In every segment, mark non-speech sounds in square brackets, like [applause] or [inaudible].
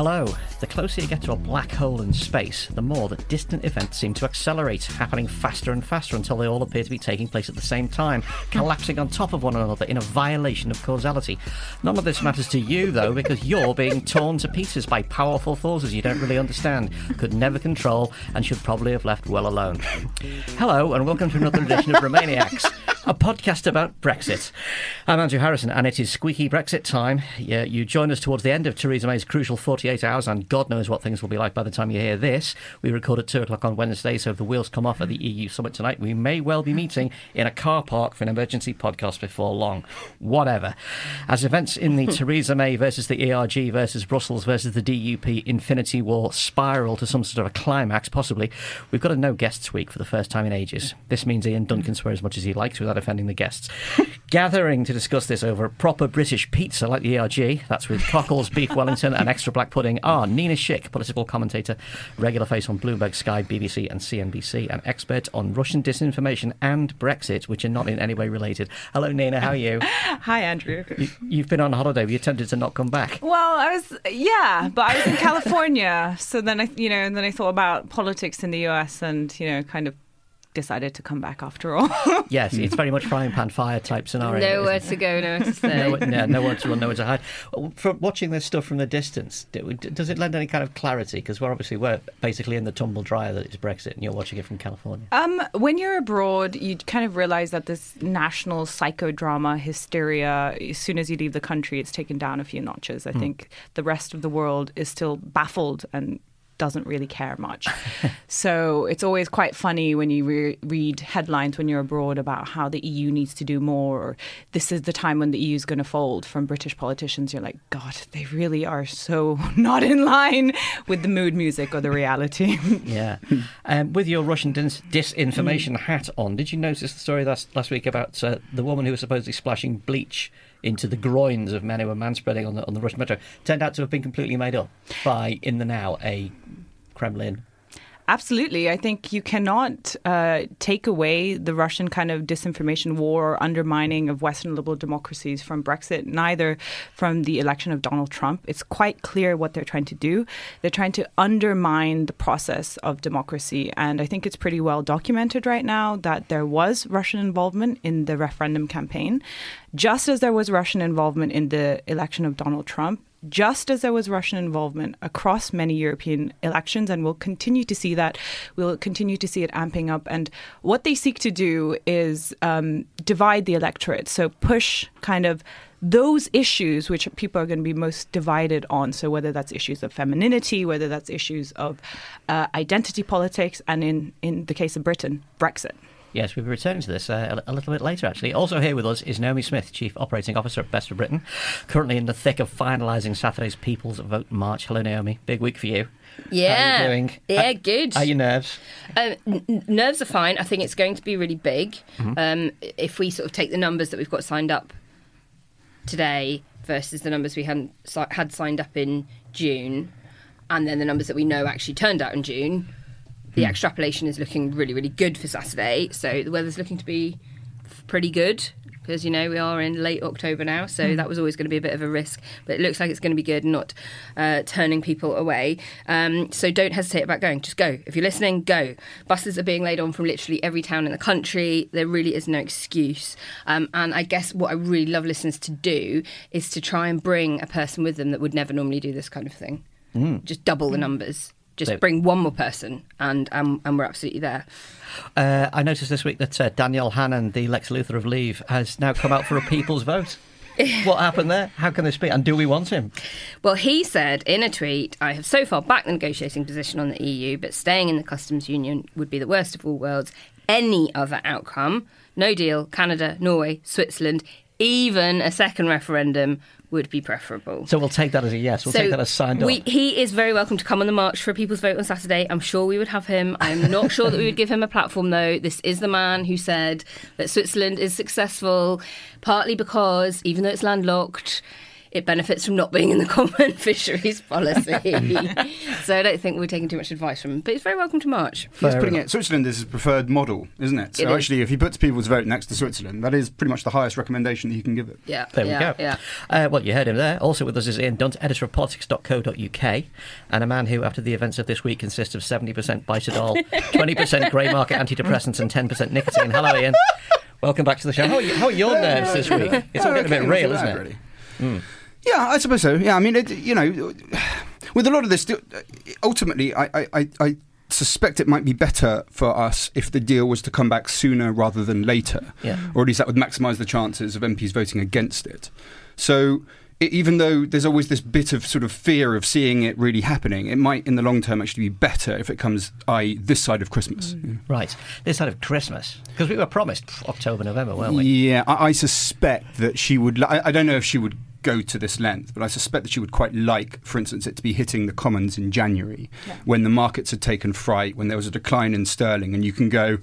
Hello. The closer you get to a black hole in space, the more that distant events seem to accelerate, happening faster and faster until they all appear to be taking place at the same time, [laughs] collapsing on top of one another in a violation of causality. None of this matters to you, though, because you're being [laughs] torn to pieces by powerful forces you don't really understand, could never control, and should probably have left well alone. Hello, and welcome to another edition of Remainiacs, a podcast about Brexit. I'm Andrew Harrison, and it is squeaky Brexit time. Yeah, you join us towards the end of Theresa May's crucial 48 hours, and God knows what things will be like by the time you hear this. We record at 2 o'clock on Wednesday, so if the wheels come off at the EU summit tonight, we may well be meeting in a car park for an emergency podcast before long. Whatever. As events in the [laughs] Theresa May versus the ERG versus Brussels versus the DUP Infinity War spiral to some sort of a climax, possibly, we've got a no guests week for the first time in ages. This means Ian Dunt can swear as much as he likes without offending the guests. [laughs] Gathering to discuss this over a proper British pizza like the ERG, that's with cockles, beef Wellington, and extra black pudding, are Nina Schick, political commentator, regular face on Bloomberg, Sky, BBC, and CNBC, and expert on Russian disinformation and Brexit, which are not in any way related. Hello, Nina. How are you? [laughs] Hi, Andrew. you have been on holiday. Were you tempted to not come back? Well, I was, yeah, but I was in California. so then I, you know, and then I thought about politics in the US and, you know, kind of decided to come back after all. [laughs] yes, it's very much frying pan fire type scenario. Nowhere to go, nowhere to [laughs] stay. nowhere, no, nowhere to run, nowhere to hide. From watching this stuff from the distance, does it lend any kind of clarity? Because we're obviously we're basically in the tumble dryer that is Brexit, and you're watching it from California. Um, when you're abroad, you kind of realize that this national psychodrama hysteria, as soon as you leave the country, it's taken down a few notches. I mm. think the rest of the world is still baffled and doesn't really care much. [laughs] so it's always quite funny when you re- read headlines when you're abroad about how the EU needs to do more, or this is the time when the EU is going to fold from British politicians. You're like, God, they really are so [laughs] not in line with the mood music or the reality. [laughs] yeah. Um, with your Russian dis- disinformation mm. hat on, did you notice the story last, last week about uh, the woman who was supposedly splashing bleach? Into the groins of men who were manspreading on the on the Russian metro turned out to have been completely made up by in the now a Kremlin Absolutely. I think you cannot uh, take away the Russian kind of disinformation war or undermining of Western liberal democracies from Brexit, neither from the election of Donald Trump. It's quite clear what they're trying to do. They're trying to undermine the process of democracy. And I think it's pretty well documented right now that there was Russian involvement in the referendum campaign, just as there was Russian involvement in the election of Donald Trump just as there was Russian involvement across many European elections, and we'll continue to see that. We'll continue to see it amping up. And what they seek to do is um, divide the electorate, so push kind of those issues which people are going to be most divided on. So whether that's issues of femininity, whether that's issues of uh, identity politics, and in in the case of Britain, Brexit. Yes, we'll be returning to this uh, a little bit later, actually. Also, here with us is Naomi Smith, Chief Operating Officer at Best for Britain, currently in the thick of finalising Saturday's People's Vote March. Hello, Naomi. Big week for you. Yeah. How are you doing? Yeah, how, good. Are your nerves? Um, n- nerves are fine. I think it's going to be really big. Mm-hmm. Um, if we sort of take the numbers that we've got signed up today versus the numbers we hadn't had signed up in June, and then the numbers that we know actually turned out in June the mm. extrapolation is looking really, really good for Saturday. So the weather's looking to be pretty good because you know we are in late October now, so mm. that was always going to be a bit of a risk. But it looks like it's going to be good, not uh, turning people away. Um, so don't hesitate about going. Just go. If you're listening, go. Buses are being laid on from literally every town in the country. There really is no excuse. Um, and I guess what I really love listeners to do is to try and bring a person with them that would never normally do this kind of thing. Mm. Just double the hmm. numbers just bring one more person, and and, and we're absolutely there. Uh, I noticed this week that uh, Daniel Hannan, the Lex Luthor of Leave, has now come out for a people's vote. [laughs] what happened there? How can this be? And do we want him? Well, he said in a tweet, I have so far backed the negotiating position on the EU, but staying in the customs union would be the worst of all worlds. Any other outcome, no deal, Canada, Norway, Switzerland, even a second referendum would be preferable. So we'll take that as a yes. We'll so take that as signed we, up. He is very welcome to come on the march for a People's Vote on Saturday. I'm sure we would have him. I'm not sure that we would give him a platform, though. This is the man who said that Switzerland is successful, partly because, even though it's landlocked, it benefits from not being in the [laughs] common fisheries policy. [laughs] so I don't think we're taking too much advice from him. But he's very welcome to march. He's putting it Switzerland is his preferred model, isn't it? So It is. actually, if he puts people's vote next to Switzerland, that is pretty much the highest recommendation that he can give it. Yeah. There we go. Yeah. Uh, well, you heard him there. Also with us is Ian Dunt, editor of politics.co.uk, and a man who, after the events of this week, consists of 70% Bitodol, 20% grey market antidepressants, and 10% nicotine. Hello, Ian. [laughs] Welcome back to the show. How are, you, how are your nerves this week? It's all getting a bit real, isn't it? bad, really. Yeah, I suppose so. Yeah, I mean, it, you know, with a lot of this, ultimately, I, I, I, suspect it might be better for us if the deal was to come back sooner rather than later, Yeah. or at least that would maximise the chances of MPs voting against it. So. i even though there's always this bit of sort of fear of seeing it really happening, it might, in the long term, actually be better if it comes, i.e., this side of Christmas. Mm. Right. This side of Christmas. Because we were promised October, November, weren't we? Yeah, I, I suspect that she would. I, I don't know if she would go to this length, but I suspect that she would quite like, for instance, it to be hitting the commons in January when the markets had taken fright, when there was a decline in sterling, and you can go.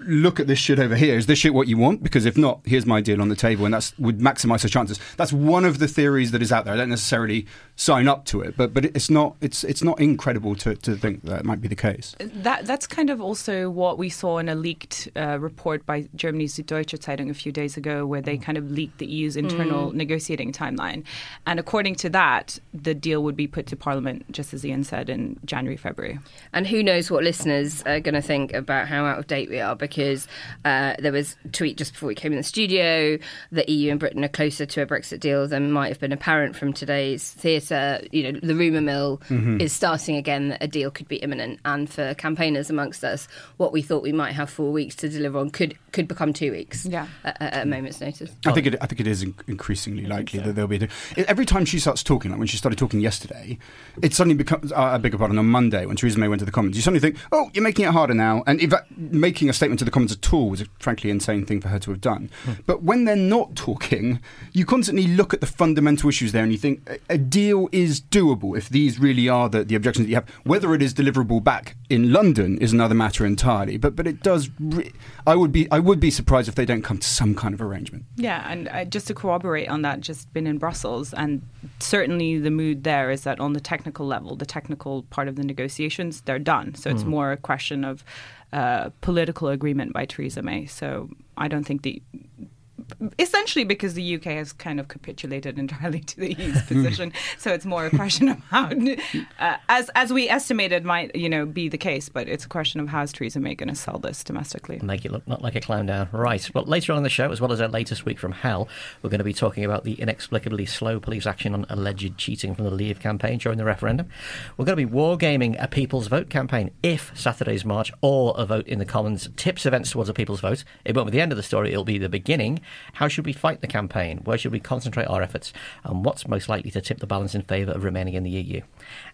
Look at this shit over here. Is this shit what you want? Because if not, here's my deal on the table, and that's would maximise her chances. That's one of the theories that is out there. I don't necessarily sign up to it, but but it's not it's it's not incredible to, to think that might be the case. That that's kind of also what we saw in a leaked uh, report by Germany's Süddeutsche Zeitung a few days ago, where they kind of leaked the EU's internal negotiating timeline. And according to that, the deal would be put to Parliament, just as Ian said, in January, February. And who knows what listeners are going to think about how out of date we are because uh, there was a tweet just before we came in the studio that EU and Britain are closer to a Brexit deal than might have been apparent from today's theatre. You know, the rumour mill is starting again that a deal could be imminent. And for campaigners amongst us, what we thought we might have four weeks to deliver on could could become two weeks Yeah. at, at a moment's notice. I think it. I think it is increasingly likely that there'll be. A, every time she starts talking, like when she started talking yesterday, it suddenly becomes. Uh, I beg your pardon. On Monday, when Theresa May went to the Commons, you suddenly think, "Oh, you're making it harder now." And if making a statement to the Commons at all was a frankly insane thing for her to have done. But when they're not talking, you constantly look at the fundamental issues there, and you think a, a deal is doable if these really are the, the objections that you have. Whether it is deliverable back in London is another matter entirely. But but it does. Re- I would be I would be surprised if they don't come to some kind of arrangement. Yeah, and uh, just to corroborate on that, just been in Brussels, and certainly the mood there is that on the technical level, the technical part of the negotiations, they're done. So it's more a question of uh, political agreement by Theresa May. So I don't think the. Essentially, because the UK has kind of capitulated entirely to the EU's position, [laughs] so it's more a question of how, uh, as as we estimated, might you know be the case. But it's a question of how is Theresa May going to sell this domestically? Make it look not like a clown down. Right. Well, later on in the show, as well as our latest week from hell, we're going to be talking about the inexplicably slow police action on alleged cheating from the Leave campaign during the referendum. We're going to be wargaming a People's Vote campaign if Saturday's march or a vote in the Commons tips events towards a People's Vote. It won't be the end of the story, it'll be the beginning. How should we fight the campaign? Where should we concentrate our efforts? And what's most likely to tip the balance in favour of remaining in the EU?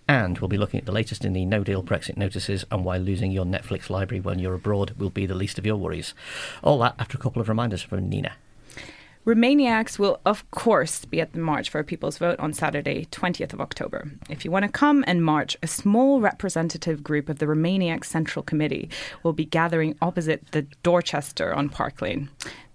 And we'll be looking at the latest in the no deal Brexit notices and why losing your Netflix library when you're abroad will be the least of your worries. All that after a couple of reminders from Nina. Remainiacs will, of course, be at the March for a People's Vote on Saturday, 20th of October. If you want to come and march, a small representative group of the Remainiac Central Committee will be gathering opposite the Dorchester on Park Lane.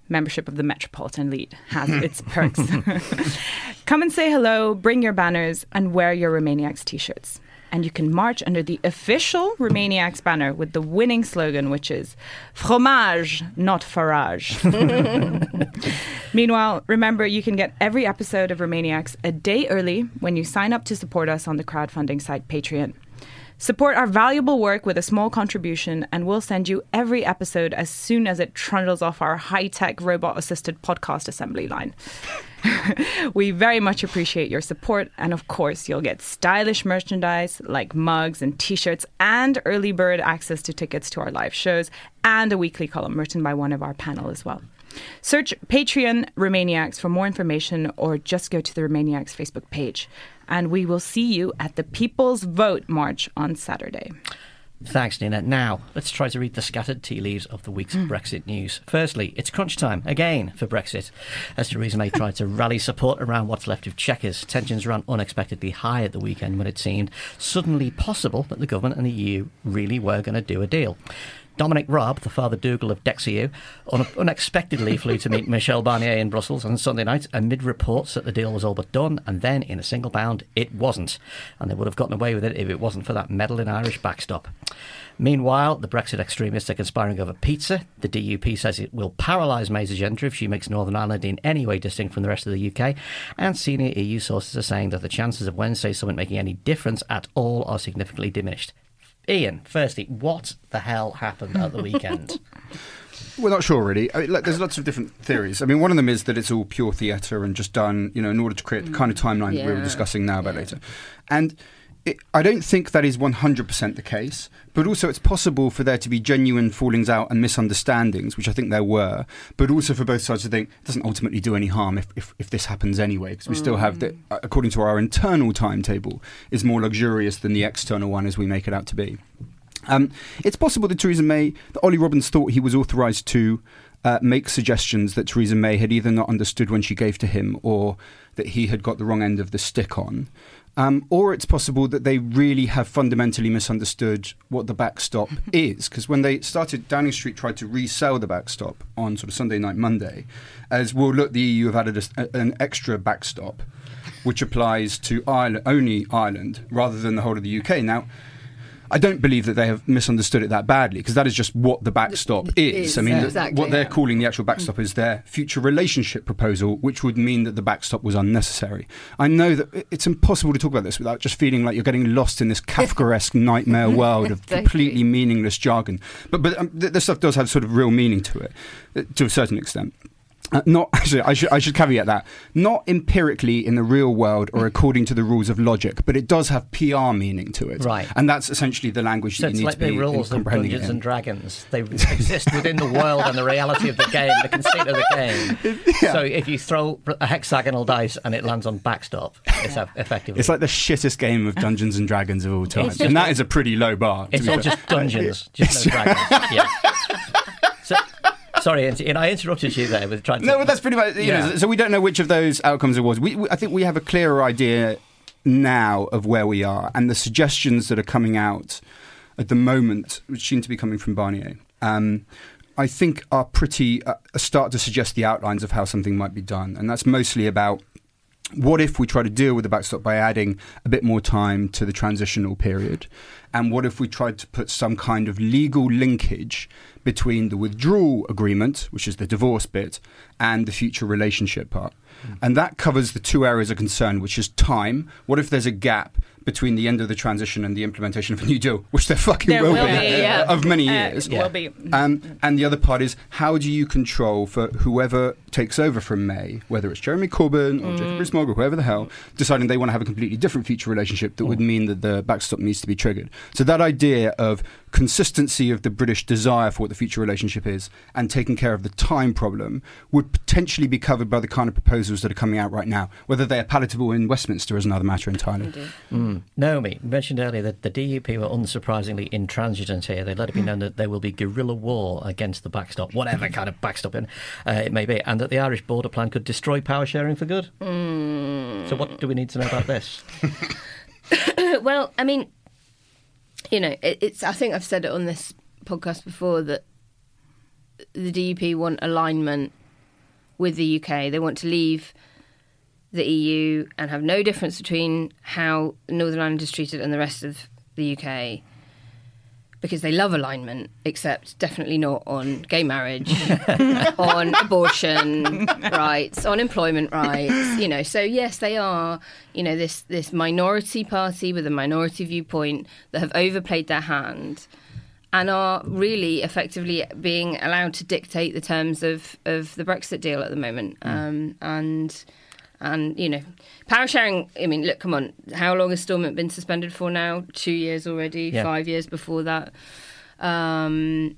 Membership of the Metropolitan Elite has [laughs] its perks. [laughs] come and say hello, bring your banners, and wear your Remainiacs t shirts. And you can march under the official Remainiacs banner with the winning slogan, which is Fromage, not Farage. [laughs] Meanwhile, remember you can get every episode of Remainiacs a day early when you sign up to support us on the crowdfunding site Patreon. Support our valuable work with a small contribution, and we'll send you every episode as soon as it trundles off our high tech robot assisted podcast assembly line. [laughs] we very much appreciate your support, and of course, you'll get stylish merchandise like mugs and t shirts, and early bird access to tickets to our live shows, and a weekly column written by one of our panel as well. Search Patreon Remainiacs for more information or just go to the Remainiacs Facebook page. And we will see you at the People's Vote March on Saturday. Thanks, Nina. Now, let's try to read the scattered tea leaves of the week's hmm. Brexit news. Firstly, it's crunch time, again, for Brexit. As Theresa May tried to rally support around what's left of Chequers, tensions ran unexpectedly high at the weekend when it seemed suddenly possible that the government and the EU really were going to do a deal. Dominic Raab, the father Dougal of DExEU, un- unexpectedly flew to meet Michel Barnier in Brussels on Sunday night amid reports that the deal was all but done, and then in a single bound, it wasn't. And they would have gotten away with it if it wasn't for that meddling Irish backstop. Meanwhile, the Brexit extremists are conspiring over pizza. The DUP says it will paralyse May's agenda if she makes Northern Ireland in any way distinct from the rest of the UK. And senior EU sources are saying that the chances of Wednesday's summit making any difference at all are significantly diminished. Ian, firstly, what the hell happened at the weekend? [laughs] We're not sure, really. I mean, look, there's lots of different theories. I mean, one of them is that it's all pure theatre and just done, you know, in order to create the kind of timeline that we were discussing now about later. And it, I don't think that is 100% the case, but also it's possible for there to be genuine fallings out and misunderstandings, which I think there were, but also for both sides to think it doesn't ultimately do any harm if, if, if this happens anyway, because we still have, the, according to our internal timetable, is more luxurious than the external one as we make it out to be. Um, it's possible that Theresa May, that Ollie Robbins thought he was authorised to uh, make suggestions that Theresa May had either not understood when she gave to him or that he had got the wrong end of the stick on. Um, or it's possible that they really have fundamentally misunderstood what the backstop [laughs] is. Because when they started, Downing Street tried to resell the backstop on sort of Sunday night, Monday, as well, look, the EU have added a an extra backstop, which applies to Ireland, only Ireland, rather than the whole of the UK. Now, I don't believe that they have misunderstood it that badly because that is just what the backstop is. is, I mean, the- Exactly, what they're yeah. calling the actual backstop is their future relationship proposal, which would mean that the backstop was unnecessary. I know that it's impossible to talk about this without just feeling like you're getting lost in this Kafkaesque [laughs] nightmare world of completely meaningless jargon. But but um, th- this stuff does have sort of real meaning to it, uh, to a certain extent. Uh, not [laughs] actually, I should I should caveat that not empirically in the real world or according to the rules of logic, but it does have PR meaning to it, Right. And that's essentially the language So that you need like to be the rules of Dungeons and Dragons. They [laughs] exist within the world and the reality of the game, the conceit of the game. [laughs] So if you throw a hexagonal dice and it lands on backstop, it's eff- effectively. It's like the shittest game of Dungeons and Dragons of all time, and that is a pretty low bar. It's all just dungeons, just no dragons. Yeah. So, sorry, and I interrupted you there with trying to. No, but that's pretty much. You Yeah. know, so we don't know which of those outcomes it was. We, we, I think we have a clearer idea now of where we are, and the suggestions that are coming out at the moment, which seem to be coming from Barnier, um, I think are pretty uh, start to suggest the outlines of how something might be done, and that's mostly about. What if we try to deal with the backstop by adding a bit more time to the transitional period? And what if we tried to put some kind of legal linkage between the withdrawal agreement, which is the divorce bit, and the future relationship part? Hmm. And that covers the two areas of concern, which is time. What if there's a gap between the end of the transition and the implementation of a new deal, which there fucking There will, will be, be, yeah. of many Uh, years? will be. Um, and the other part is how do you control for whoever takes over from May, whether it's Jeremy Corbyn or Jacob Rees-Mogg or whoever the hell, deciding they want to have a completely different future relationship that would mean that the backstop needs to be triggered. So that idea of consistency of the British desire for what the future relationship is and taking care of the time problem would potentially be covered by the kind of proposals that are coming out right now. Whether they are palatable in Westminster is another matter entirely. Mm. Naomi mentioned earlier that the DUP were unsurprisingly intransigent here. They let it be known that there will be guerrilla war against the backstop, whatever kind of backstop uh, it may be, and that the Irish border plan could destroy power sharing for good. So, what do we need to know about this? [laughs] well, I mean, you know, it, it's. I think I've said it on this podcast before that the DUP want alignment with the UK. They want to leave the EU and have no difference between how Northern Ireland is treated and the rest of the UK because they love alignment, except definitely not on gay marriage, [laughs] on abortion rights, on employment rights. You know, so yes, they are. You know, this this minority party with a minority viewpoint that have overplayed their hand and are really effectively being allowed to dictate the terms of, of the Brexit deal at the moment. Um, and and you know, power sharing. I mean, look, come on. How long has Stormont been suspended for now? Two years already. Yeah. Five years before that. Um,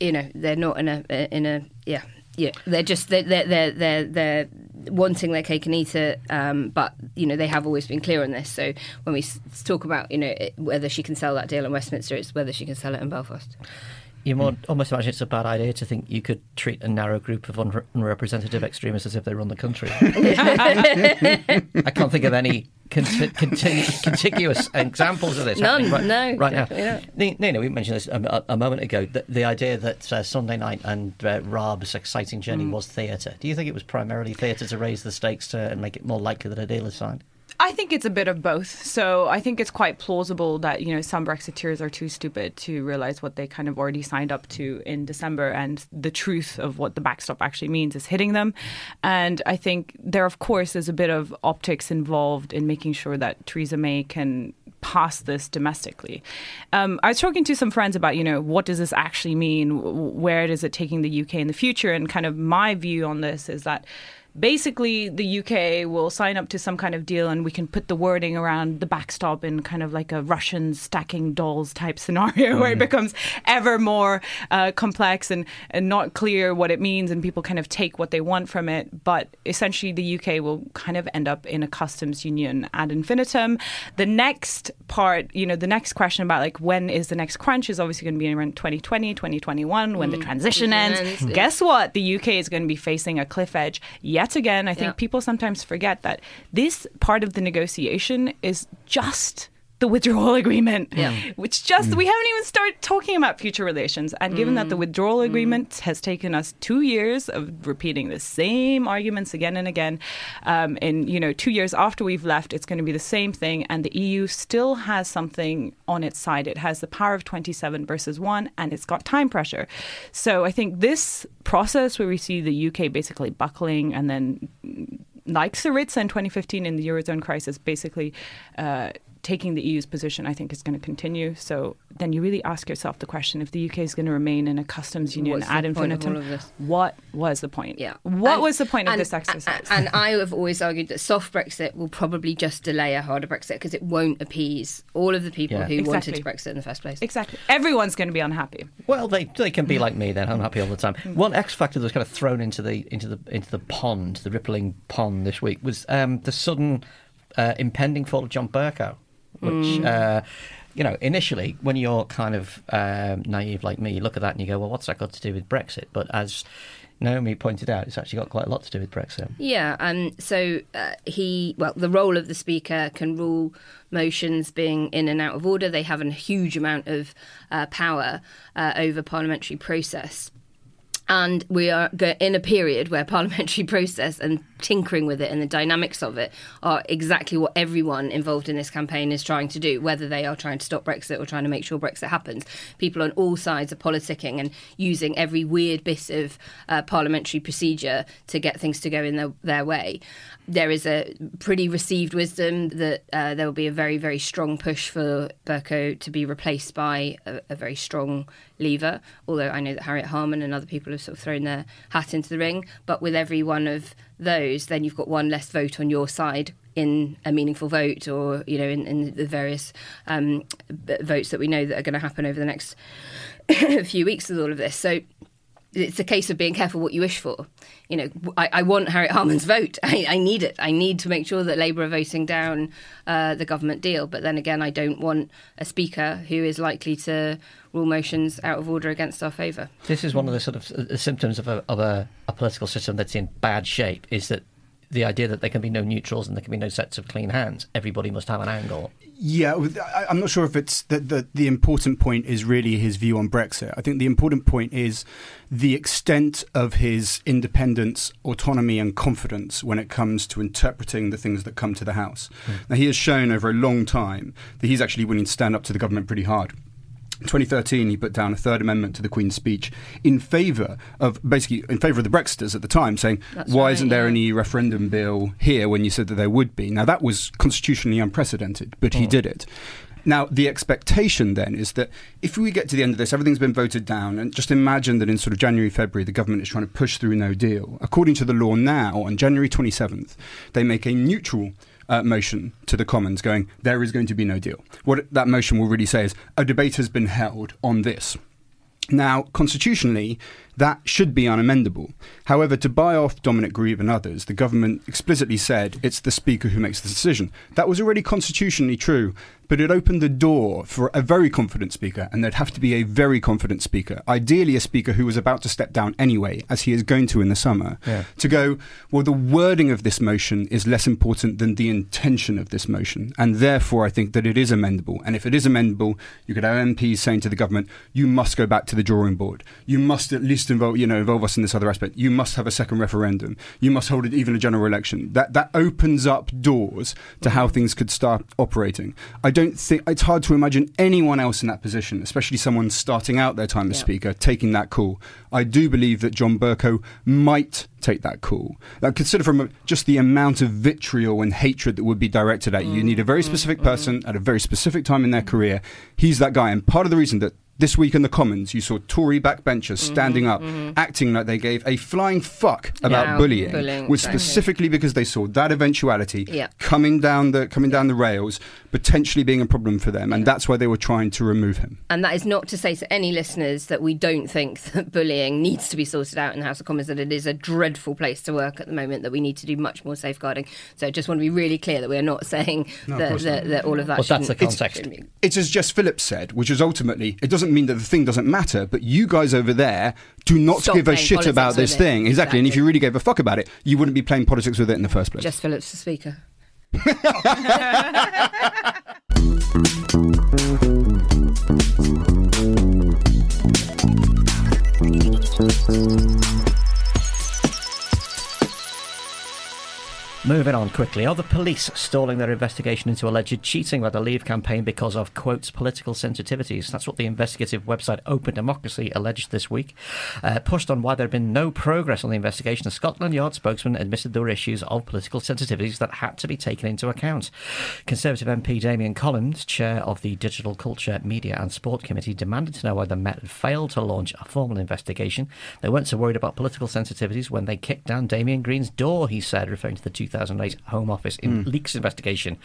you know, they're not in a in a yeah yeah. They're just they're they're they're they're, they're wanting their cake and eat it. Um, but you know, they have always been clear on this. So when we talk about you know whether she can sell that deal in Westminster, it's whether she can sell it in Belfast. You more, almost imagine it's a bad idea to think you could treat a narrow group of unre- unrepresentative extremists as if they run the country. [laughs] I can't think of any conti- continu- contiguous examples of this. None, right, no, right now. definitely Nina, we mentioned this a, a moment ago. The, the idea that uh, Sunday night and uh, Raab's exciting journey was theatre. Do you think it was primarily theatre to raise the stakes to, and make it more likely that a deal is signed? I think it's a bit of both. So I think it's quite plausible that you know some Brexiteers are too stupid to realize what they kind of already signed up to in December, and the truth of what the backstop actually means is hitting them. And I think there, of course, is a bit of optics involved in making sure that Theresa May can pass this domestically. Um, I was talking to some friends about, you know, what does this actually mean? Where is it taking the UK in the future? And kind of my view on this is that basically the UK will sign up to some kind of deal and we can put the wording around the backstop in kind of like a Russian stacking dolls type scenario [laughs] where it becomes ever more uh, complex and, and not clear what it means and people kind of take what they want from it. But essentially the UK will kind of end up in a customs union ad infinitum. The next part, you know, the next question about like when is the next crunch is obviously going to be around 2020, 2021 when the transition ends. ends. Guess what? The UK is going to be facing a cliff edge yet again. I think Yeah. people sometimes forget that this part of the negotiation is just the withdrawal [laughs] agreement, Yeah. which just we haven't even started talking about future relations. And given that the withdrawal agreement has taken us two years of repeating the same arguments again and again, um, and you know, two years after we've left, it's going to be the same thing. And the EU still has something on its side. It has the power of 27 versus one, and it's got time pressure. So I think this process where we see the UK basically buckling and then like Syriza in 2015 in the Eurozone crisis, basically uh, taking the EU's position, I think is going to continue. So then you really ask yourself the question if the UK is going to remain in a customs union What's ad the point of infinitum, all of this? what was the point? Yeah. What And- was the point of this exercise? And, I have always argued that soft Brexit will probably just delay a harder Brexit because it won't appease all of the people Yeah. who Exactly. wanted Brexit in the first place. exactly. Everyone's going to be unhappy. Well, they they can be like me then. I'm happy all the time. One X factor that was kind of thrown into the into the into the pond, the rippling pond this week, was um, the sudden uh, impending fall of John Bercow, which. Uh, you know, initially, when you're kind of um, naive like me, you look at that and you go, "Well, what's that got to do with Brexit?" But as Naomi pointed out, it's actually got quite a lot to do with Brexit. Yeah, um, so uh, he, well, the role of the Speaker can rule motions being in and out of order. They have a huge amount of uh, power uh, over parliamentary process. And we are in a period where [laughs] parliamentary process and tinkering with it and the dynamics of it are exactly what everyone involved in this campaign is trying to do, whether they are trying to stop Brexit or trying to make sure Brexit happens. People on all sides are politicking and using every weird bit of uh, parliamentary procedure to get things to go in their, their way. There is a pretty received wisdom that uh, there will be a very, very strong push for Bercow to be replaced by a, a very strong lever. Although I know that Harriet Harman and other people have sort of thrown their hat into the ring. But with every one of those, then you've got one less vote on your side in a meaningful vote or, you know, in, in the various um, votes that we know that are going to happen over the next [coughs] few weeks with all of this. So it's a case of being careful what you wish for. You know, I, I want Harriet Harman's vote. [laughs] I, I need it. I need to make sure that Labour are voting down uh, the government deal. But then again, I don't want a speaker who is likely to rule motions out of order against our favour. This is one of the sort of uh, symptoms of a, of a, a political system that's in bad shape. Is that the idea that there can be no neutrals and there can be no sets of clean hands? Everybody must have an angle. Yeah, I'm not sure if it's the, the the important point is really his view on Brexit. I think the important point is the extent of his independence, autonomy, and confidence when it comes to interpreting the things that come to the House. Hmm. Now, he has shown over a long time that he's actually willing to stand up to the government pretty hard. In 2013, he put down a third amendment to the Queen's speech in favour of basically in favour of the Brexiters at the time, saying, That's "Why right, isn't there yeah. any referendum bill here when you said that there would be?" Now that was constitutionally unprecedented, but he mm. did it. Now, the expectation then is that if we get to the end of this, everything's been voted down, and just imagine that in sort of January, February, the government is trying to push through no deal. According to the law now, on January 27th, they make a neutral uh, motion to the Commons going, there is going to be no deal. What that motion will really say is, a debate has been held on this. Now, constitutionally, that should be unamendable. However, to buy off Dominic Grieve and others, the government explicitly said it's the Speaker who makes the decision. That was already constitutionally true, but it opened the door for a very confident Speaker, and there'd have to be a very confident Speaker, ideally a Speaker who was about to step down anyway, as he is going to in the summer, Yeah. to go, well, the wording of this motion is less important than the intention of this motion, and therefore I think that it is amendable. And if it is amendable, you could have MPs saying to the government, you must go back to the drawing board. You must at least involve, you know, involve us in this other aspect. You must have a second referendum. You must hold it even a general election. That that opens up doors to how things could start operating. I don't think it's hard to imagine anyone else in that position, especially someone starting out their time as Yeah. speaker, taking that call. I do believe that John Bercow might take that call. Now, consider from just the amount of vitriol and hatred that would be directed at you. You need a very mm, specific mm, mm. person at a very specific time in their career. He's that guy, and part of the reason that. This week in the Commons, you saw Tory backbenchers mm-hmm, standing up, mm-hmm. acting like they gave a flying fuck about Yeah, bullying, bullying, was exactly. specifically because they saw that eventuality Yeah. coming down the coming down the rails, potentially being a problem for them, and that's why they were trying to remove him. And that is not to say to any listeners that we don't think [laughs] that bullying needs to be sorted out in the House of Commons, that it is a dreadful place to work at the moment, that we need to do much more safeguarding. So I just want to be really clear that we are not saying No, of that, course that, that all of that But that's the shouldn't- context. shouldn't be- It's as Jess Phillips said, which is ultimately, it doesn't mean that the thing doesn't matter, but you guys over there do not Stop give a shit about this thing. Exactly. And if you really gave a fuck about it, you wouldn't be playing politics with it in the first place. Jess Phillips, the Speaker. [laughs] [laughs] Moving on quickly. Are the police stalling their investigation into alleged cheating by the Leave campaign because of, quotes, political sensitivities? That's what the investigative website Open Democracy alleged this week. Uh, pushed on why there had been no progress on the investigation, a Scotland Yard spokesman admitted there were issues of political sensitivities that had to be taken into account. Conservative MP Damian Collins, chair of the Digital Culture, Media and Sport Committee, demanded to know why the Met had failed to launch a formal investigation. They weren't so worried about political sensitivities when they kicked down Damian Green's door, he said, referring to the 2008 Home Office in leaks investigation.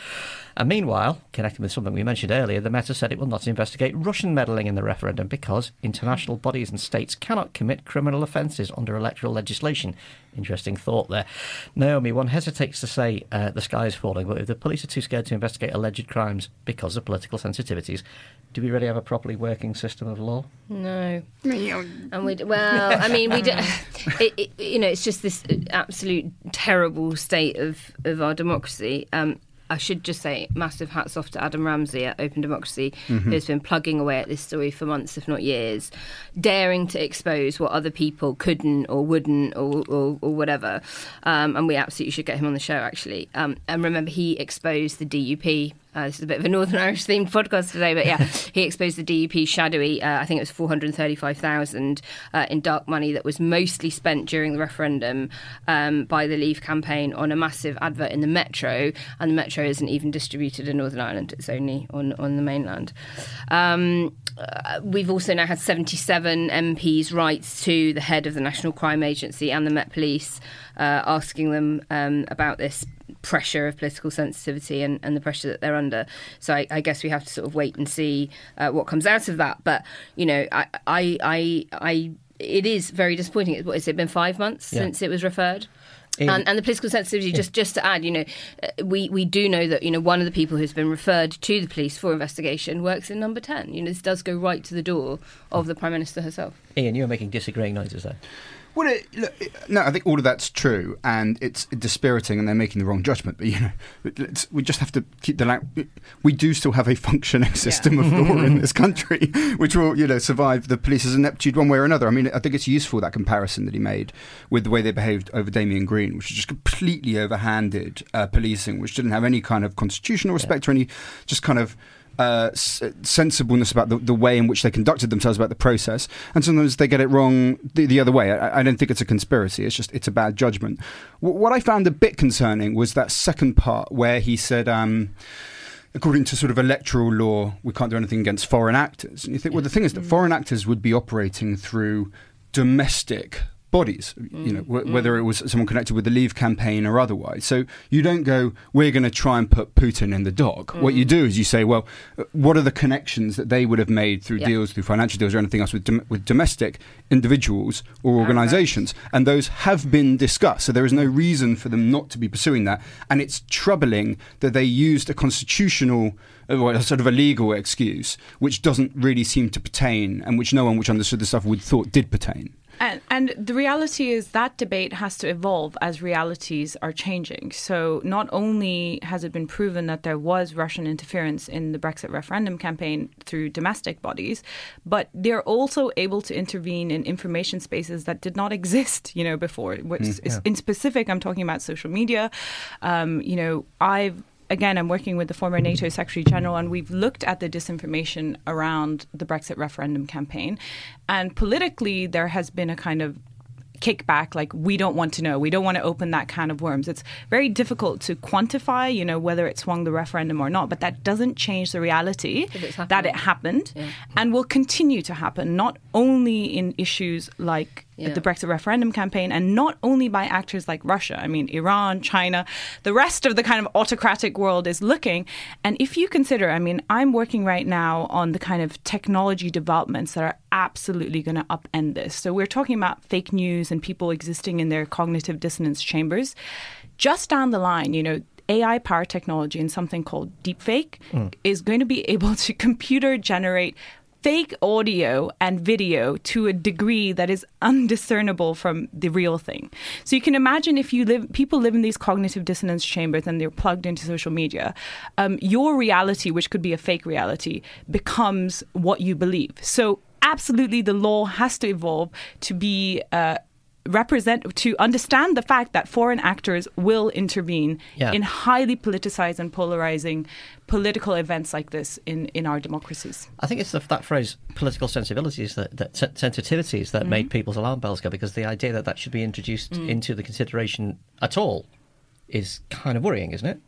And meanwhile, connecting with something we mentioned earlier, the Met has said it will not investigate Russian meddling in the referendum because international bodies and states cannot commit criminal offences under electoral legislation. Interesting thought there. Naomi, one hesitates to say uh, the sky is falling, but if the police are too scared to investigate alleged crimes because of political sensitivities, do we really have a properly working system of law? No. And we well, I mean, we do, [laughs] it, it, you know, it's just this absolute terrible state of, of our democracy. Um, I should just say, massive hats off to Adam Ramsay at Open Democracy, who's been plugging away at this story for months, if not years, daring to expose what other people couldn't or wouldn't or, or, or whatever. Um, and we absolutely should get him on the show, actually. Um, and remember, he exposed the DUP uh, this is a bit of a Northern [laughs] Irish themed podcast today, but yeah, [laughs] he exposed the DUP shadowy. Uh, I think it was four hundred thirty-five thousand uh, in dark money that was mostly spent during the referendum um, by the Leave campaign on a massive advert in the Metro, and the Metro isn't even distributed in Northern Ireland; it's only on on the mainland. Um, uh, we've also now had seventy-seven MPs write to the head of the National Crime Agency and the Met Police, uh, asking them um, about this pressure of political sensitivity and, and the pressure that they're under. So I, I guess we have to sort of wait and see uh, what comes out of that. But you know, I, I, I, I it is very disappointing. What has it been five months Yeah. since it was referred? In- And, and the political sensitivity, just just to add, you know, uh, we, we do know that you know one of the people who's been referred to the police for investigation works in Number Ten. You know, this does go right to the door of the Prime Minister herself. Ian, you are making disagreeing noises there. Well, it, look, it- no, I think all of that's true, and it's dispiriting, and they're making the wrong judgment. But you know, we just have to keep the. la- We do still have a functioning system of law in this country, [laughs] which will, you know, survive the police's ineptitude one way or another. I mean, I think it's useful that comparison that he made with the way they behaved over Damian Green, which is just completely overhanded uh, policing, which didn't have any kind of constitutional respect or any just kind of uh, s- sensibleness about the, the way in which they conducted themselves about the process, and sometimes they get it wrong the, the other way. I, I don't think it's a conspiracy; it's just it's a bad judgment. W- what I found a bit concerning was that second part where he said. Um, According to sort of electoral law, we can't do anything against foreign actors. And you think, well, the thing is that foreign actors would be operating through domestic bodies, you mm, know, w- mm. whether it was someone connected with the Leave campaign or otherwise. So you don't go, we're going to try and put Putin in the dock. Mm. What you do is you say, well, what are the connections that they would have made through Yeah. deals, through financial deals, or anything else with dom- with domestic individuals or organisations, and those have been discussed. So there is no reason for them not to be pursuing that. And it's troubling that they used a constitutional, uh, well, a sort of a legal excuse, which doesn't really seem to pertain, and which no one which understood the stuff would thought did pertain. And, and the reality is that debate has to evolve as realities are changing. So not only has it been proven that there was Russian interference in the Brexit referendum campaign through domestic bodies, but they're also able to intervene in information spaces that did not exist, you know, before. Which is- In specific, I'm talking about social media. Um, you know, I've again, I'm working with the former NATO Secretary General, and we've looked at the disinformation around the Brexit referendum campaign. And politically, there has been a kind of kickback like we don't want to know. We don't want to open that can of worms. It's very difficult to quantify you know whether it swung the referendum or not but that doesn't change the reality that it happened. and will continue to happen not only in issues like Yeah. the Brexit referendum campaign, and not only by actors like Russia. I mean, Iran, China, the rest of the kind of autocratic world is looking. And if you consider, I mean, I'm working right now on the kind of technology developments that are absolutely going to upend this. So we're talking about fake news and people existing in their cognitive dissonance chambers. Just down the line, you know, AI powered technology and something called deepfake hmm. is going to be able to [laughs] computer generate fake audio and video to a degree that is undiscernible from the real thing. So you can imagine if you live, people live in these cognitive dissonance chambers and they're plugged into social media, um, your reality, which could be a fake reality, becomes what you believe. So absolutely, the law has to evolve to be. Uh, represent to understand the fact that foreign actors will intervene Yeah. in highly politicized and polarizing political events like this in, in our democracies. I think it's the, that phrase, political sensibilities, that, that sen- sensitivities, that mm-hmm. made people's alarm bells go because the idea that that should be introduced mm. into the consideration at all is kind of worrying, isn't it?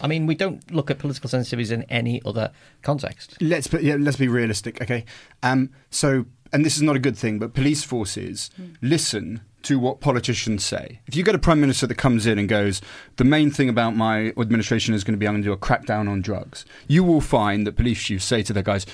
I mean, we don't look at political sensitivities in any other context. Let's be, yeah, let's be realistic, okay? Um, so, and this is not a good thing, but police forces mm. listen to what politicians say. If you get a prime minister that comes in and goes, the main thing about my administration is going to be I'm going to do a crackdown on drugs, you will find that police chiefs say to their guys.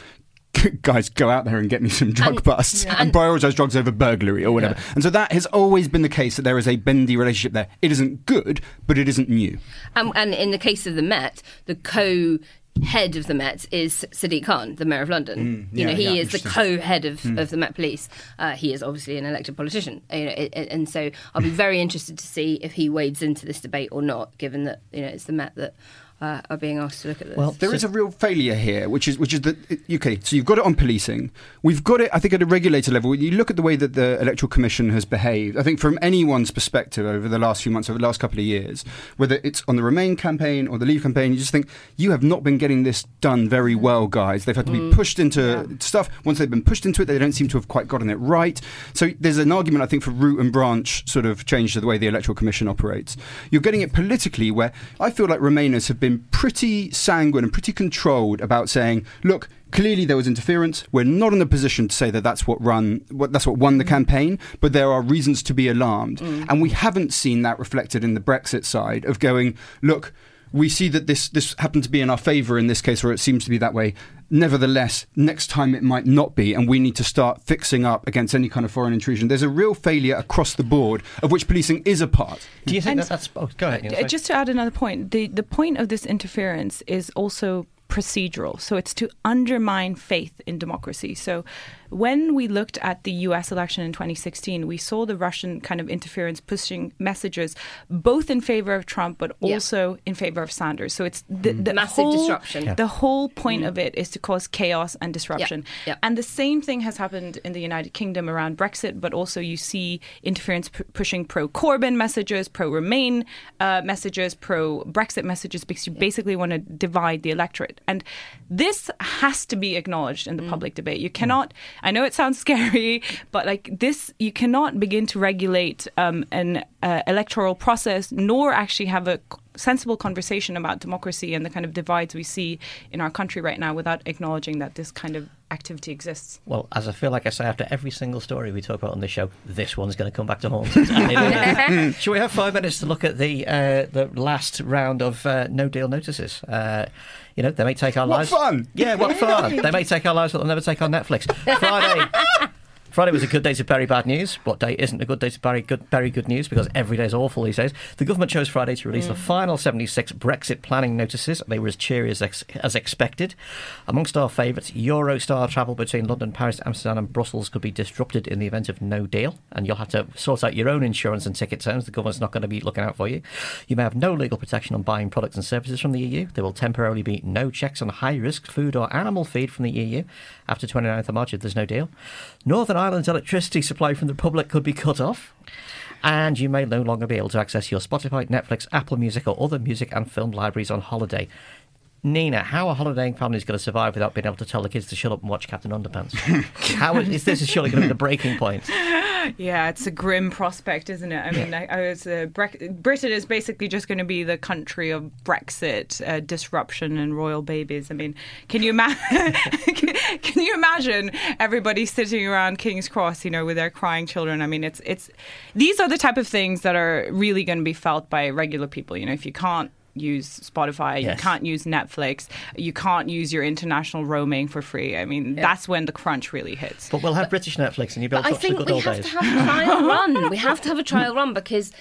Guys, go out there and get me some drug And- busts yeah. and prioritize drugs over burglary or whatever. Yeah. And so that has always been the case that there is a bendy relationship there. It isn't good, but it isn't new. And, and in the case of the Met, the co head of the Met is Sadiq Khan, the mayor of London. Mm, you know, he yeah, is the. Mm. co-head of, of the Met Police. Uh, he is obviously an elected politician. You know, it, it- and so I'll be very interested to see if he wades into this debate or not, given that you know it's the Met that uh, are being asked to look at this. Well, There is a real failure here, which is which is that okay. So you've got it on policing. We've got it, I think, at a regulator level. You look at the way that the electoral commission has behaved. I think, from anyone's perspective, over the last few months, over the last couple of years, whether it's on the Remain campaign or the Leave campaign, you just think you have not been getting this done very well, guys. They've had to be pushed into stuff. Once they've been pushed into it, they don't seem to have quite gotten it right. So there's an argument, I think, for root and branch sort of change to the way the electoral commission operates. You're getting it politically, where I feel like Remainers have been pretty sanguine and pretty controlled about saying, look. Clearly, there was interference. We're not in a position to say that that's what run, what, that's what won the mm. campaign. But there are reasons to be alarmed, mm. and we haven't seen that reflected in the Brexit side of going, look, we see that this this happened to be in our favour in this case, or it seems to be that way. Nevertheless, next time it might not be, and we need to start fixing up against any kind of foreign intrusion. There's a real failure across the board, of which policing is a part. Do you think And- that that's. Oh, go ahead. Ian. Just to add another point, the, the point of this interference is also procedural. So it's to undermine faith in democracy. So when we looked at the US election in 2016, we saw the Russian kind of interference pushing messages both in favor of Trump but Yeah. also in favor of Sanders. So it's the, mm. the Massive whole, disruption. Yeah. The whole point mm. of it is to cause chaos and disruption. Yeah. And the same thing has happened in the United Kingdom around Brexit, but also you see interference p- pushing pro Corbyn messages, pro Remain uh, messages, pro Brexit messages, because you basically want to divide the electorate. And this has to be acknowledged in the mm. public debate. You cannot, I know it sounds [laughs] scary, but like this, you cannot begin to regulate um, an uh, electoral process nor actually have a sensible conversation about democracy and the kind of divides we see in our country right now without acknowledging that this kind of activity exists. Well, as I feel like I say after every single story we talk about on this show, this one's going to come back to haunt us. [laughs] Shall we have five minutes to look at the uh, the last round of uh, no deal notices? Uh, you know, they may take our What lives. fun! Yeah, what [laughs] fun! they may take our lives, but they'll never take our Netflix. Friday. [laughs] Friday was a good day to bury bad news. What day isn't a good day to bury good, bury good news? Because every day is awful these days. The government chose Friday to release the mm. final 76 Brexit planning notices. They were as cheery as, ex- as expected. Amongst our favourites, Eurostar travel between London, Paris, Amsterdam, and Brussels could be disrupted in the event of no deal, and you'll have to sort out your own insurance and ticket terms. The government's not going to be looking out for you. You may have no legal protection on buying products and services from the EU. There will temporarily be no checks on high risk food or animal feed from the EU after 29th of March if there's no deal. Northern Ireland's electricity supply from the public could be cut off. And you may no longer be able to access your Spotify, Netflix, Apple Music, or other music and film libraries on holiday. Nina, how are holidaying families going to survive without being able to tell the kids to shut up and watch Captain Underpants? [laughs] how is, is this is surely going to be the breaking point? Yeah, it's a grim prospect, isn't it? I mean, I, I was uh, Bre- Britain is basically just going to be the country of Brexit, uh, disruption, and royal babies. I mean, can you imagine? [laughs] can, can you imagine everybody sitting around King's Cross, you know, with their crying children? I mean, it's it's these are the type of things that are really going to be felt by regular people. You know, if you can't use Spotify, Yes. you can't use Netflix, you can't use your international roaming for free. I mean, that's when the crunch really hits. But we'll have British Netflix and you'll be able But to I watch the think we have to have a trial [laughs] run. We have to have a trial run because,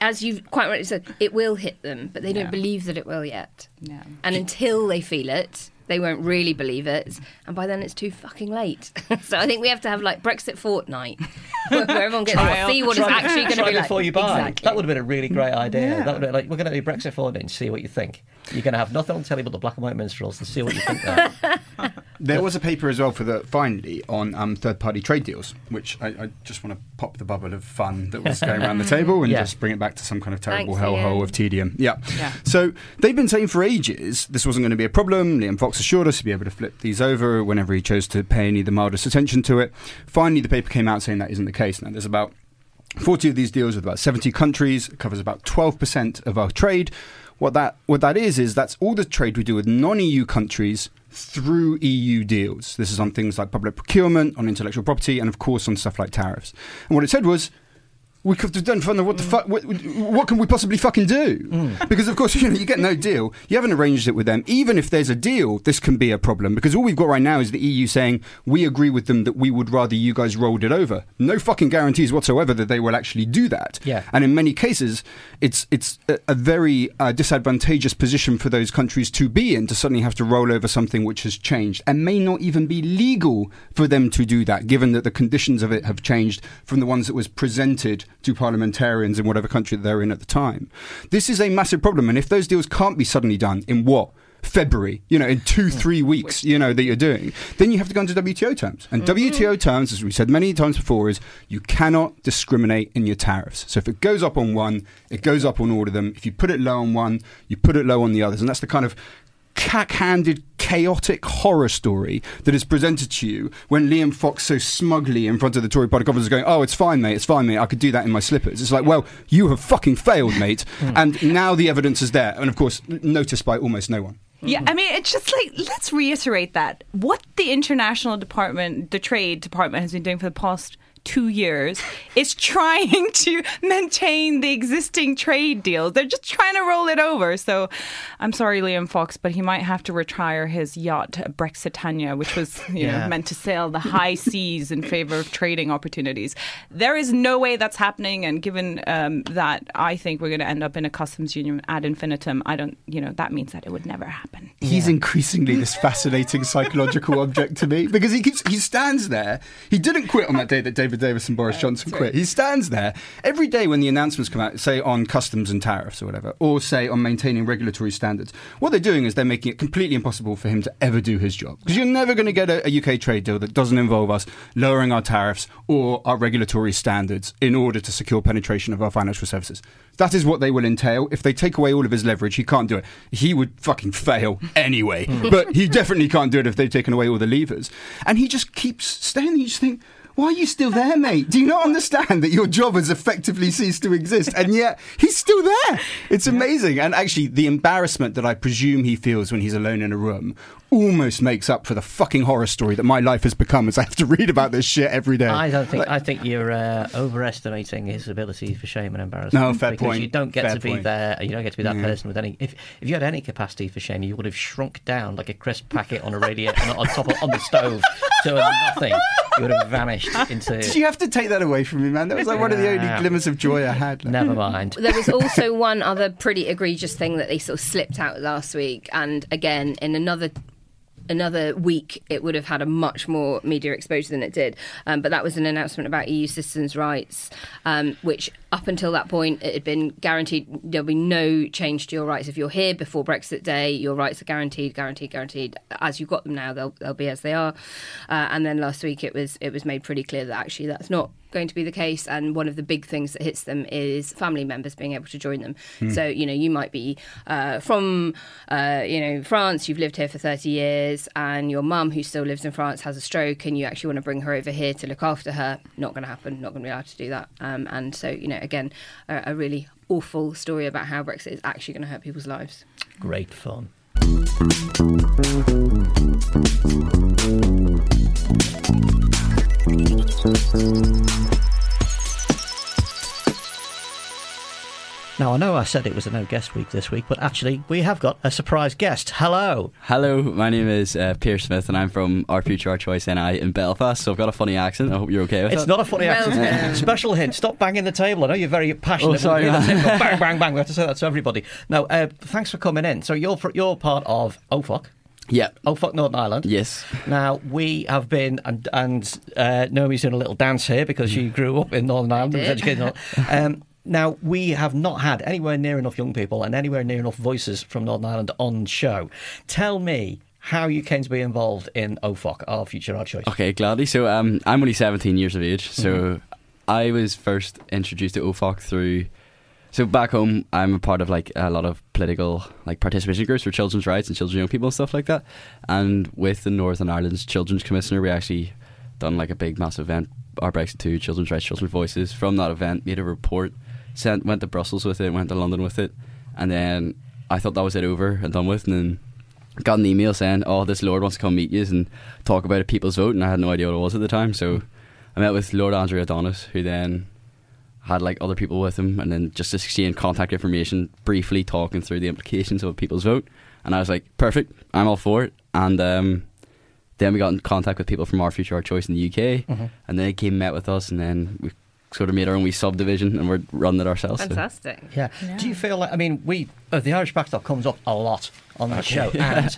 as you've quite rightly said, it will hit them, but they don't Yeah. believe that it will yet. Yeah. And until they feel it, they won't really believe it. And by then, it's too fucking late. [laughs] so I think we have to have like Brexit fortnight, [laughs] where everyone gets to see what it's actually going to be like. before you buy. Exactly. That would have been a really great idea. Yeah. That would have been like we're going to do Brexit fortnight and see what you think. You're going to have nothing on telly but the black and white minstrels and see what you think. There. [laughs] There was a paper as well for the finally on um, third-party trade deals, which I, I just want to pop the bubble of fun that was going around the [laughs] table and Yeah. just bring it back to some kind of terrible Thanks, hellhole Ian. of tedium. Yeah. Yeah. So they've been saying for ages this wasn't going to be a problem. Liam Fox assured us he'd be able to flip these over whenever he chose to pay any the mildest attention to it. Finally, the paper came out saying that isn't the case. Now there's about 40 of these deals with about 70 countries. It covers about 12% of our trade. What that what that is is that's all the trade we do with non-EU countries through EU deals. This is on things like public procurement, on intellectual property, and of course on stuff like tariffs. And what it said was. We could have done fun. What the fuck? What, what can we possibly fucking do? Because of course, [laughs] you know, you get no deal. You haven't arranged it with them. Even if there's a deal, this can be a problem because all we've got right now is the EU saying we agree with them that we would rather you guys rolled it over. No fucking guarantees whatsoever that they will actually do that. Yeah. And in many cases, it's it's a, a very uh, disadvantageous position for those countries to be in to suddenly have to roll over something which has changed and may not even be legal for them to do that, given that the conditions of it have changed from the ones that was presented to parliamentarians in whatever country they're in at the time. This is a massive problem, and if those deals can't be suddenly done in what? February, you know, in two, mm. three weeks, you know, that you're doing, then you have to go into WTO terms. And mm-hmm. WTO terms, as we said many times before, is you cannot discriminate in your tariffs. So if it goes up on one, it goes up on all of them. If you put it low on one, you put it low on the others. And that's the kind of cack-handed, chaotic horror story that is presented to you when Liam Fox so smugly in front of the Tory party conference is going, "Oh, it's fine, mate. It's fine, mate. I could do that in my slippers." It's like, well, you have fucking failed, [laughs] mate. and now the evidence is there, and of course, noticed by almost no one. Yeah, I mean, it's just like let's reiterate that what the international department, the trade department, has been doing for the past two years is trying [laughs] to maintain the existing trade deals. They're just trying to roll it over. So, I'm sorry, Liam Fox, but he might have to retire his yacht Brexitania, which was you Yeah. know meant to sail the high [laughs] seas in favor of trading opportunities. There is no way that's happening, and given um, that, I think we're going to end up in a customs union ad infinitum. I don't, you know, that means that it would never happen. He's increasingly this fascinating psychological [laughs] object to me because he keeps he stands there. He didn't quit on that day that David Davis and Boris uh, Johnson quit. He stands there every day when the announcements come out, say on customs and tariffs or whatever, or say on maintaining regulatory standards. What they're doing is they're making it completely impossible for him to ever do his job because you're never going to get a, a UK trade deal that doesn't involve us lowering our tariffs or our regulatory standards in order to secure penetration of our financial services. That is what they will entail. If they take away all of his leverage, he can't do it. He would fucking fail [laughs] anyway. Hmm. but he definitely can't do it if they've taken away all the levers. And he just keeps staying there. You just think, why are you still there, mate? Do you not understand that your job has effectively ceased to exist? And yet he's still there. It's amazing. And actually, the embarrassment that I presume he feels when he's alone in a room almost makes up for the fucking horror story that my life has become as I have to read about this shit every day. I don't think. I think you're uh, overestimating his ability for shame and embarrassment. No, fair because point. You don't get Fair to be point. there. You don't get to be that Yeah. person with any. If if you had any capacity for shame, you would have shrunk down like a crisp packet on a radiator on, on top of, on the stove to nothing. You would have vanished into. Did you have to take that away from me, man? That was like one of the only glimmers of joy I had. Like, Never mind. There was also one other pretty egregious thing that they sort of slipped out last week, and again in another another week it would have had a much more media exposure than it did. Um, but that was an announcement about EU citizens' rights, um, which up until that point it had been guaranteed there'll be no change to your rights if you're here before Brexit Day. Your rights are guaranteed, guaranteed, guaranteed. As you've got them now, they'll they'll be as they are. Uh, and then last week it was it was made pretty clear that actually that's not going to be the case and one of the big things that hits them is family members being able to join them so you know you might be uh, from uh, you know france you've lived here for 30 years and your mum who still lives in france has a stroke and you actually want to bring her over here to look after her not going to happen not going to be allowed to do that um, and so you know again a, a really awful story about how brexit is actually going to hurt people's lives Great fun. Now, I know I said it was a no guest week this week, but actually, we have got a surprise guest. Hello. Hello, my name is uh, Pierce Smith, and I'm from Our Future, Our Choice NI in Belfast. So I've got a funny accent. I hope you're okay with it. It's that. not a funny Well accent. Special hint: stop banging the table. I know you're very passionate. Oh, sorry, but man. the table, [laughs] bang, bang, bang. We have to say that to everybody. Now, uh, thanks for coming in. So you're fr- you're part of OFOC, Yeah. Oh fuck Northern Ireland. Yes. Now we have been, and and uh, Naomi's doing a little dance here because she grew up in Northern Ireland and was did. educated. in Northern- Um, now we have not had anywhere near enough young people and anywhere near enough voices from Northern Ireland on show. Tell me how you came to be involved in OFOC, Our Future, Our Choice. Okay, gladly. So um, I'm only 17 years of age. So Mm-hmm. I was first introduced to OFOC through. So back home, I'm a part of like a lot of political like participation groups for children's rights and children, young people, and stuff like that. And with the Northern Ireland's Children's Commissioner, we actually done like a big massive event, our Brexit 2, Children's Rights, Children's Voices. From that event, made a report, sent went to Brussels with it, went to London with it, and then I thought that was it over and done with, and then got an email saying, "Oh, this Lord wants to come meet you and talk about a people's vote," and I had no idea what it was at the time. So I met with Lord Andrew Adonis, who then had like other people with him, and then just exchanged contact information, briefly talking through the implications of a people's vote. And I was like, "Perfect, I'm all for it." And um, then we got in contact with people from Our Future, Our Choice in the UK, Mhm. and they came and met with us, and then we sort of made our own wee subdivision, and we're running it ourselves. so- fantastic Yeah. Do you feel like I mean we uh, the Irish backstop comes up a lot on the show, [laughs] and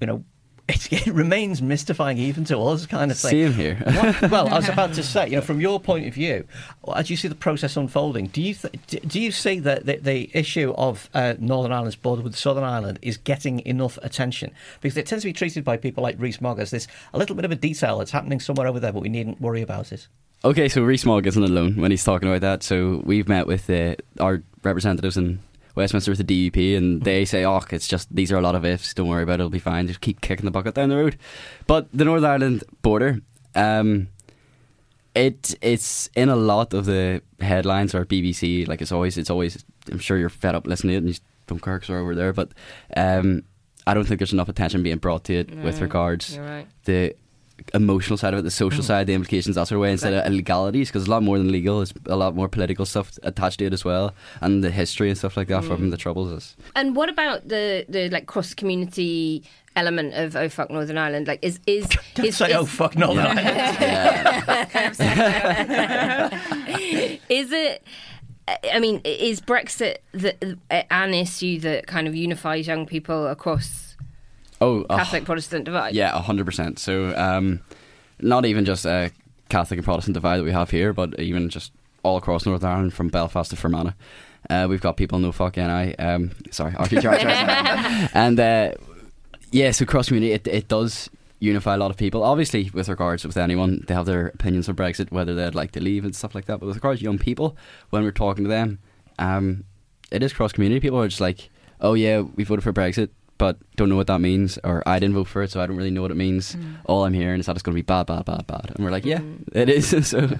you know it, [laughs] it remains mystifying even to us, kind of thing. Same here. [laughs] What- well, I was about to say, you know, from your point of view, as you see the process unfolding, do you th- do you see that the, the issue of uh, Northern Ireland's border with Southern Ireland is getting enough attention? Because it tends to be treated by people like Rees Mogg as this a little bit of a detail that's happening somewhere over there, but we needn't worry about it. Okay, so Rees Mogg isn't alone when he's talking about that. So we've met with uh, our representatives in Westminster with the DUP, and they say, "Oh, it's just these are a lot of ifs. Don't worry about it; it'll be fine. Just keep kicking the bucket down the road." But the Northern Ireland border, um, it it's in a lot of the headlines or BBC. Like it's always, it's always. I'm sure you're fed up listening to it, and these Dunkirks are over there, but um, I don't think there's enough attention being brought to it with regards right the emotional side of it, the social hmm. side, the implications, that sort of way, instead of illegalities, because it's a lot more than legal. There's a lot more political stuff attached to it as well, and the history and stuff like that from hmm. the troubles. Is, And what about the the like cross community element of Oh Fuck Northern Ireland? Like, is is [laughs] Don't is, say, oh is, "Oh fuck, Northern Ireland." [laughs] [laughs] is it? I mean, is Brexit the, an issue that kind of unifies young people across oh, Catholic Protestant divide? Yeah, hundred percent. So, um, not even just a Catholic and Protestant divide that we have here, but even just all across Northern Ireland, from Belfast to Fermanagh. Uh, we've got people no fuck NI. Um, sorry, [laughs] [laughs] and uh, yeah, so cross community it, it does unify a lot of people. Obviously, with regards with anyone, they have their opinions on Brexit, whether they'd like to leave and stuff like that. But with regards to young people, when we're talking to them, um, it is cross community. People are just like, "Oh yeah, we voted for Brexit, but don't know what that means, or I didn't vote for it, so I don't really know what it means. Mm. All I'm hearing is that it's going to be bad, bad, bad, bad, and we're like, yeah, mm. it is. [laughs] so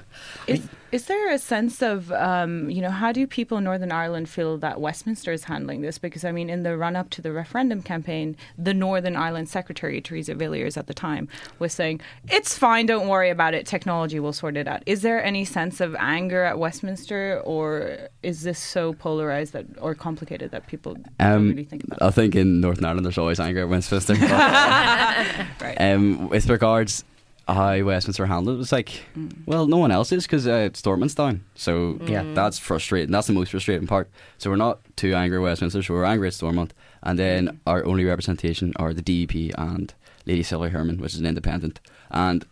is there a sense of, um, you know, how do people in Northern Ireland feel that Westminster is handling this? Because, I mean, in the run up to the referendum campaign, the Northern Ireland Secretary, Theresa Villiers, at the time, was saying, it's fine, don't worry about it, technology will sort it out. Is there any sense of anger at Westminster, or is this so polarized that or complicated that people don't um, really think about I it? think in Northern Ireland there's always anger at Westminster. [laughs] [laughs] Right. um, with regards how Westminster handled it, it was like, mm. well, no one else is because uh, Stormont's down. So mm. Yeah. that's frustrating. That's the most frustrating part. So we're not too angry at Westminster, so we're angry at Stormont. And then mm. our only representation are the DUP and Lady Sylvia Hermon, which is an independent. And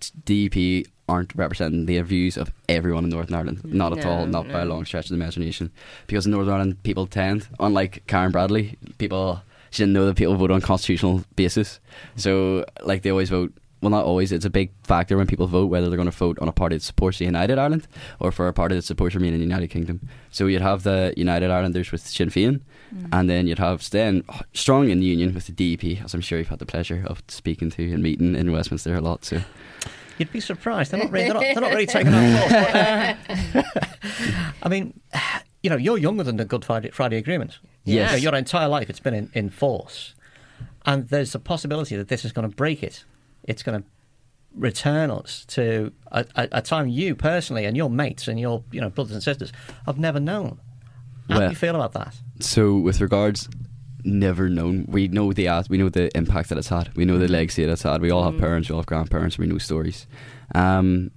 DUP aren't representing the views of everyone in Northern Ireland. Not at No, all, not by a long stretch of the imagination. Because in Northern Ireland, people tend, unlike Karen Bradley, people, she didn't know that people vote on constitutional basis. So, like, they always vote. Well, not always. It's a big factor when people vote whether they're going to vote on a party that supports the United Ireland or for a party that supports Remain in the United Kingdom. So you'd have the United Irelanders with Sinn Féin, mm. and then you'd have staying strong in the union with the DUP, as I'm sure you've had the pleasure of speaking to and meeting in Westminster a lot. So You'd be surprised. They're not really, they're not, they're not really taking that course. But, I mean, you know, you're younger than the Good Friday, Friday Agreement. Yes. You know, your entire life it's been in, in force. And there's a possibility that this is going to break it. It's going to return us to a, a, a time you personally and your mates and your you know brothers and sisters have never known. How do you feel about that? So with regards, never known. We know the we know the impact that it's had. We know the legacy that it's had. We all have parents, we all have grandparents. We know stories. Um,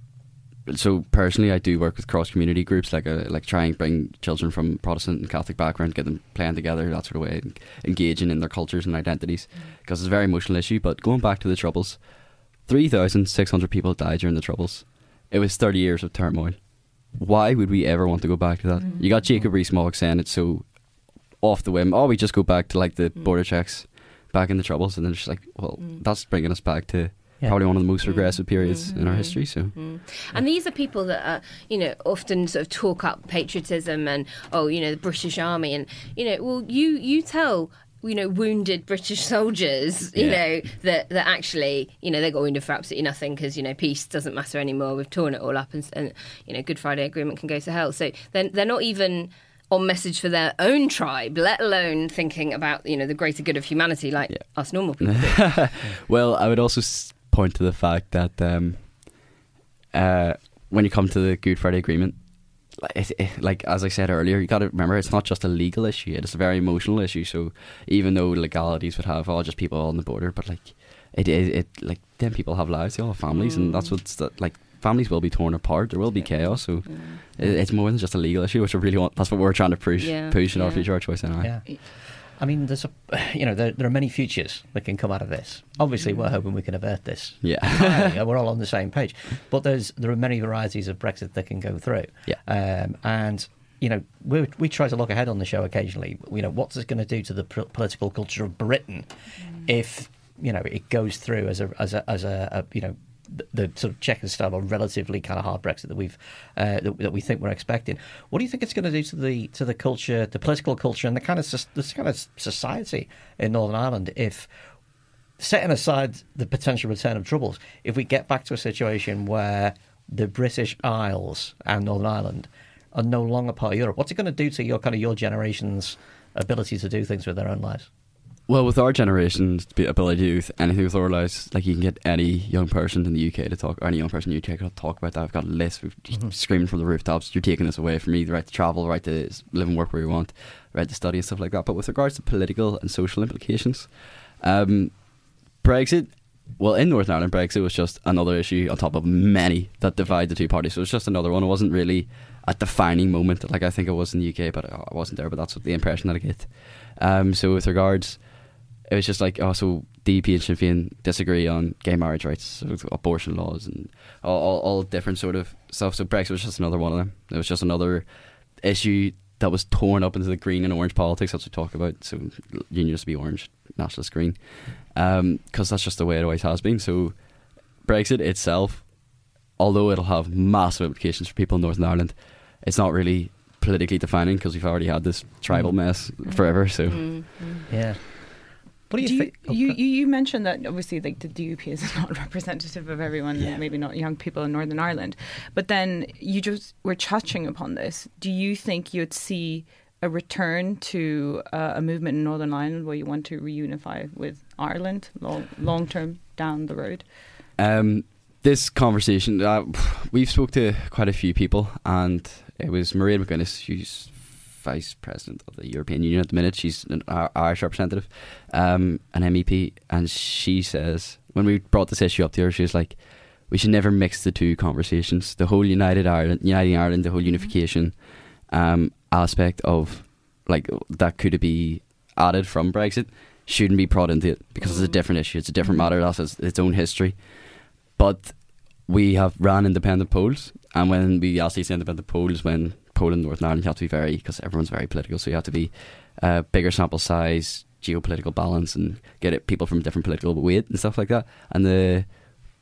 so personally, I do work with cross community groups, like uh like try and bring children from Protestant and Catholic background, get them playing together, that sort of way, engaging in their cultures and identities, because it's a very emotional issue. But going back to the troubles, three thousand six hundred people died during the troubles. It was thirty years of turmoil. Why would we ever want to go back to that? Mm-hmm. You got Jacob Rees-Mogg saying it's so off the whim. Oh, we just go back to like the mm. border checks, back in the troubles, and then it's just like, well, mm. that's bringing us back to Yeah. probably one of the most mm-hmm. regressive periods in our mm-hmm. history. So And these are people that are, you know, often sort of talk up patriotism and oh, you know, the British Army, and you know, well, you you tell. You know, wounded British soldiers. You Yeah. know that that actually, you know, they got wounded for absolutely nothing because you know peace doesn't matter anymore. We've torn it all up, and, and you know, Good Friday Agreement can go to hell. So then they're not even on message for their own tribe, let alone thinking about you know the greater good of humanity, like us normal [laughs] people. Well, I would also point to the fact that um, uh, when you come to the Good Friday Agreement, it, it- like as I said earlier, you got to remember it's not just a legal issue; it's a very emotional issue. So even though legalities would have all just people on the border, but like it is it, like then people have lives, they all have families, and that's mm. what's that, like families will be torn apart. There will be chaos. So it, it's more than just a legal issue, which I really want. That's what we're trying to push, Yeah, push in our future our choice anyway. Yeah. I mean, there's a, [sighs] you know, there, there are many futures that can come out of this. Obviously, we're hoping we can avert this. Yeah. entirely, [laughs] we're all on the same page. But there's there are many varieties of Brexit that can go through. Yeah. Um, and you know, we we try to look ahead on the show occasionally. You know, what's this going to do to the pr- political culture of Britain if you know it goes through as a as a as a, a you know. The, sort of check and style or relatively kind of hard Brexit that we've uh, that, that we think we're expecting. What do you think it's going to do to the to the culture, the political culture, and the kind of this kind of society in Northern Ireland if setting aside the potential return of troubles, if we get back to a situation where the British Isles and Northern Ireland are no longer part of Europe, what's it going to do to your kind of your generation's ability to do things with their own lives? Well, with our generation, generation's be- ability to do anything with lives, like you can get any young person in the UK to talk, or any young person in the UK to talk about that. I've got a list, we've screaming from the rooftops, you're taking this away from me, the right to travel, the right to live and work where you want, right to study and stuff like that. But with regards to political and social implications, um, Brexit, well, in Northern Ireland, Brexit was just another issue on top of many that divide the two parties. So it was just another one. It wasn't really a defining moment like I think it was in the UK, but I wasn't there. But that's what the impression that I get. Um, so with regards, it was just like, oh, so DP and Sinn Féin disagree on gay marriage rights, abortion laws, and all, all, all different sort of stuff. So Brexit was just another one of them. It was just another issue that was torn up into the green and orange politics. That's what we talk about. So unions be orange, nationalist green, because that's just the way it always has been. So Brexit itself, although it'll have massive implications for people in Northern Ireland, it's not really politically defining because we've already had this tribal mess forever. So Mm, mm. Yeah. What do you, think? you, you you mentioned that obviously like the DUP [laughs] is not representative of everyone, Yeah. maybe not young people in Northern Ireland, but then you just were touching upon this. Do you think you'd see a return to uh, a movement in Northern Ireland where you want to reunify with Ireland long long term down the road? Um, this conversation, uh, [sighs] we've spoke to quite a few people, and it was Mairead McGuinness, who's vice president of the European Union at the minute. She's an Irish representative, um, an MEP, and she says when we brought this issue up to her, she was like, "We should never mix the two conversations. The whole United Ireland, uniting Ireland, the whole unification um, aspect of like that could be added from Brexit." Shouldn't be brought into it because it's a different issue. It's a different matter. It has its own history. But we have ran independent polls, and when we ask these independent polls, when Poland, Northern Ireland, you have to be very because everyone's very political, so you have to be uh, bigger sample size, geopolitical balance, and get it people from different political weight and stuff like that. And the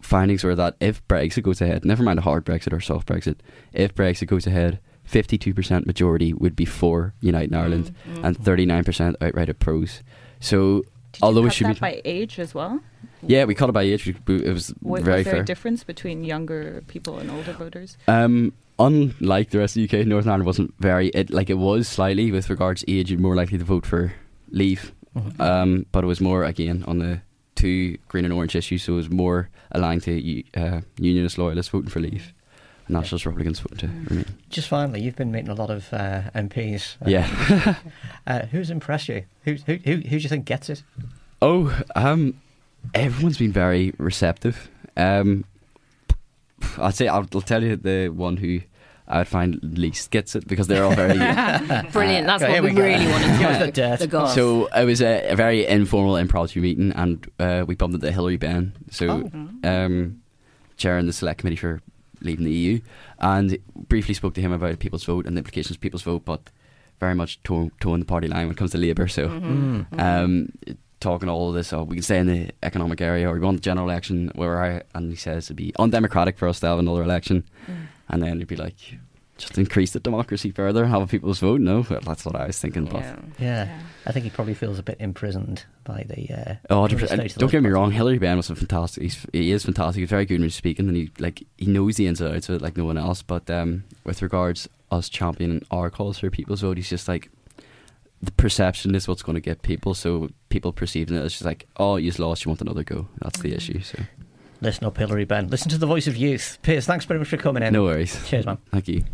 findings were that if Brexit goes ahead, never mind a hard Brexit or soft Brexit, if Brexit goes ahead, fifty-two percent majority would be for uniting Ireland, and thirty-nine percent outright oppose. So. Did Although you it cut should that be by age as well? Yeah, we cut it by age. It was Wa- very was there fair. a difference between younger people and older voters? Um, unlike the rest of the UK, Northern Ireland wasn't very it like it was slightly with regards to age. You're more likely to vote for Leave, Mhm. um, but it was more again on the two green and orange issues. So it was more aligned to uh, Unionist loyalists voting for Leave, and Nationalist Republicans voting to Remain. Just finally, you've been meeting a lot of uh, MPs. Uh, Yeah. Uh, [laughs] who's impressed you? Who, who, who, who do you think gets it? Oh, um, everyone's been very receptive. Um, I'd say I'll, I'll tell you the one who I would find least gets it because they're all very [laughs] Brilliant. That's Okay, what we, we really wanted to [laughs] Give us know. the dirt. So it was a, a very informal impromptu meeting, and uh, we bumped into Hilary Benn, so um, chairing the select committee for leaving the EU, and briefly spoke to him about people's vote and the implications of people's vote, but very much toe- toeing the party line when it comes to Labour. So Mm. um, talking all of this, oh, we can stay in the economic area, or we want the general election, where I and he says it'd be undemocratic for us to have another election, and then he'd be like. Just increase the democracy further, have a people's vote. No, well, that's what I was thinking. But Yeah. Yeah. I think he probably feels a bit imprisoned by the. Uh, Oh, the 100%. state of And the don't get me wrong. Hilary Benn was a fantastic. He's, he is fantastic. He's very good when he's speaking, and he like he knows the ins and outs of it like no one else. But um, with regards us championing our cause for people's vote, he's just like the perception is what's going to get people. So people perceiving it as just like, oh, you just lost, you want another go. That's the issue. So Listen up, Hilary Benn. Listen to the voice of youth. Piers, thanks very much for coming in. no worries. Cheers, man. Thank you.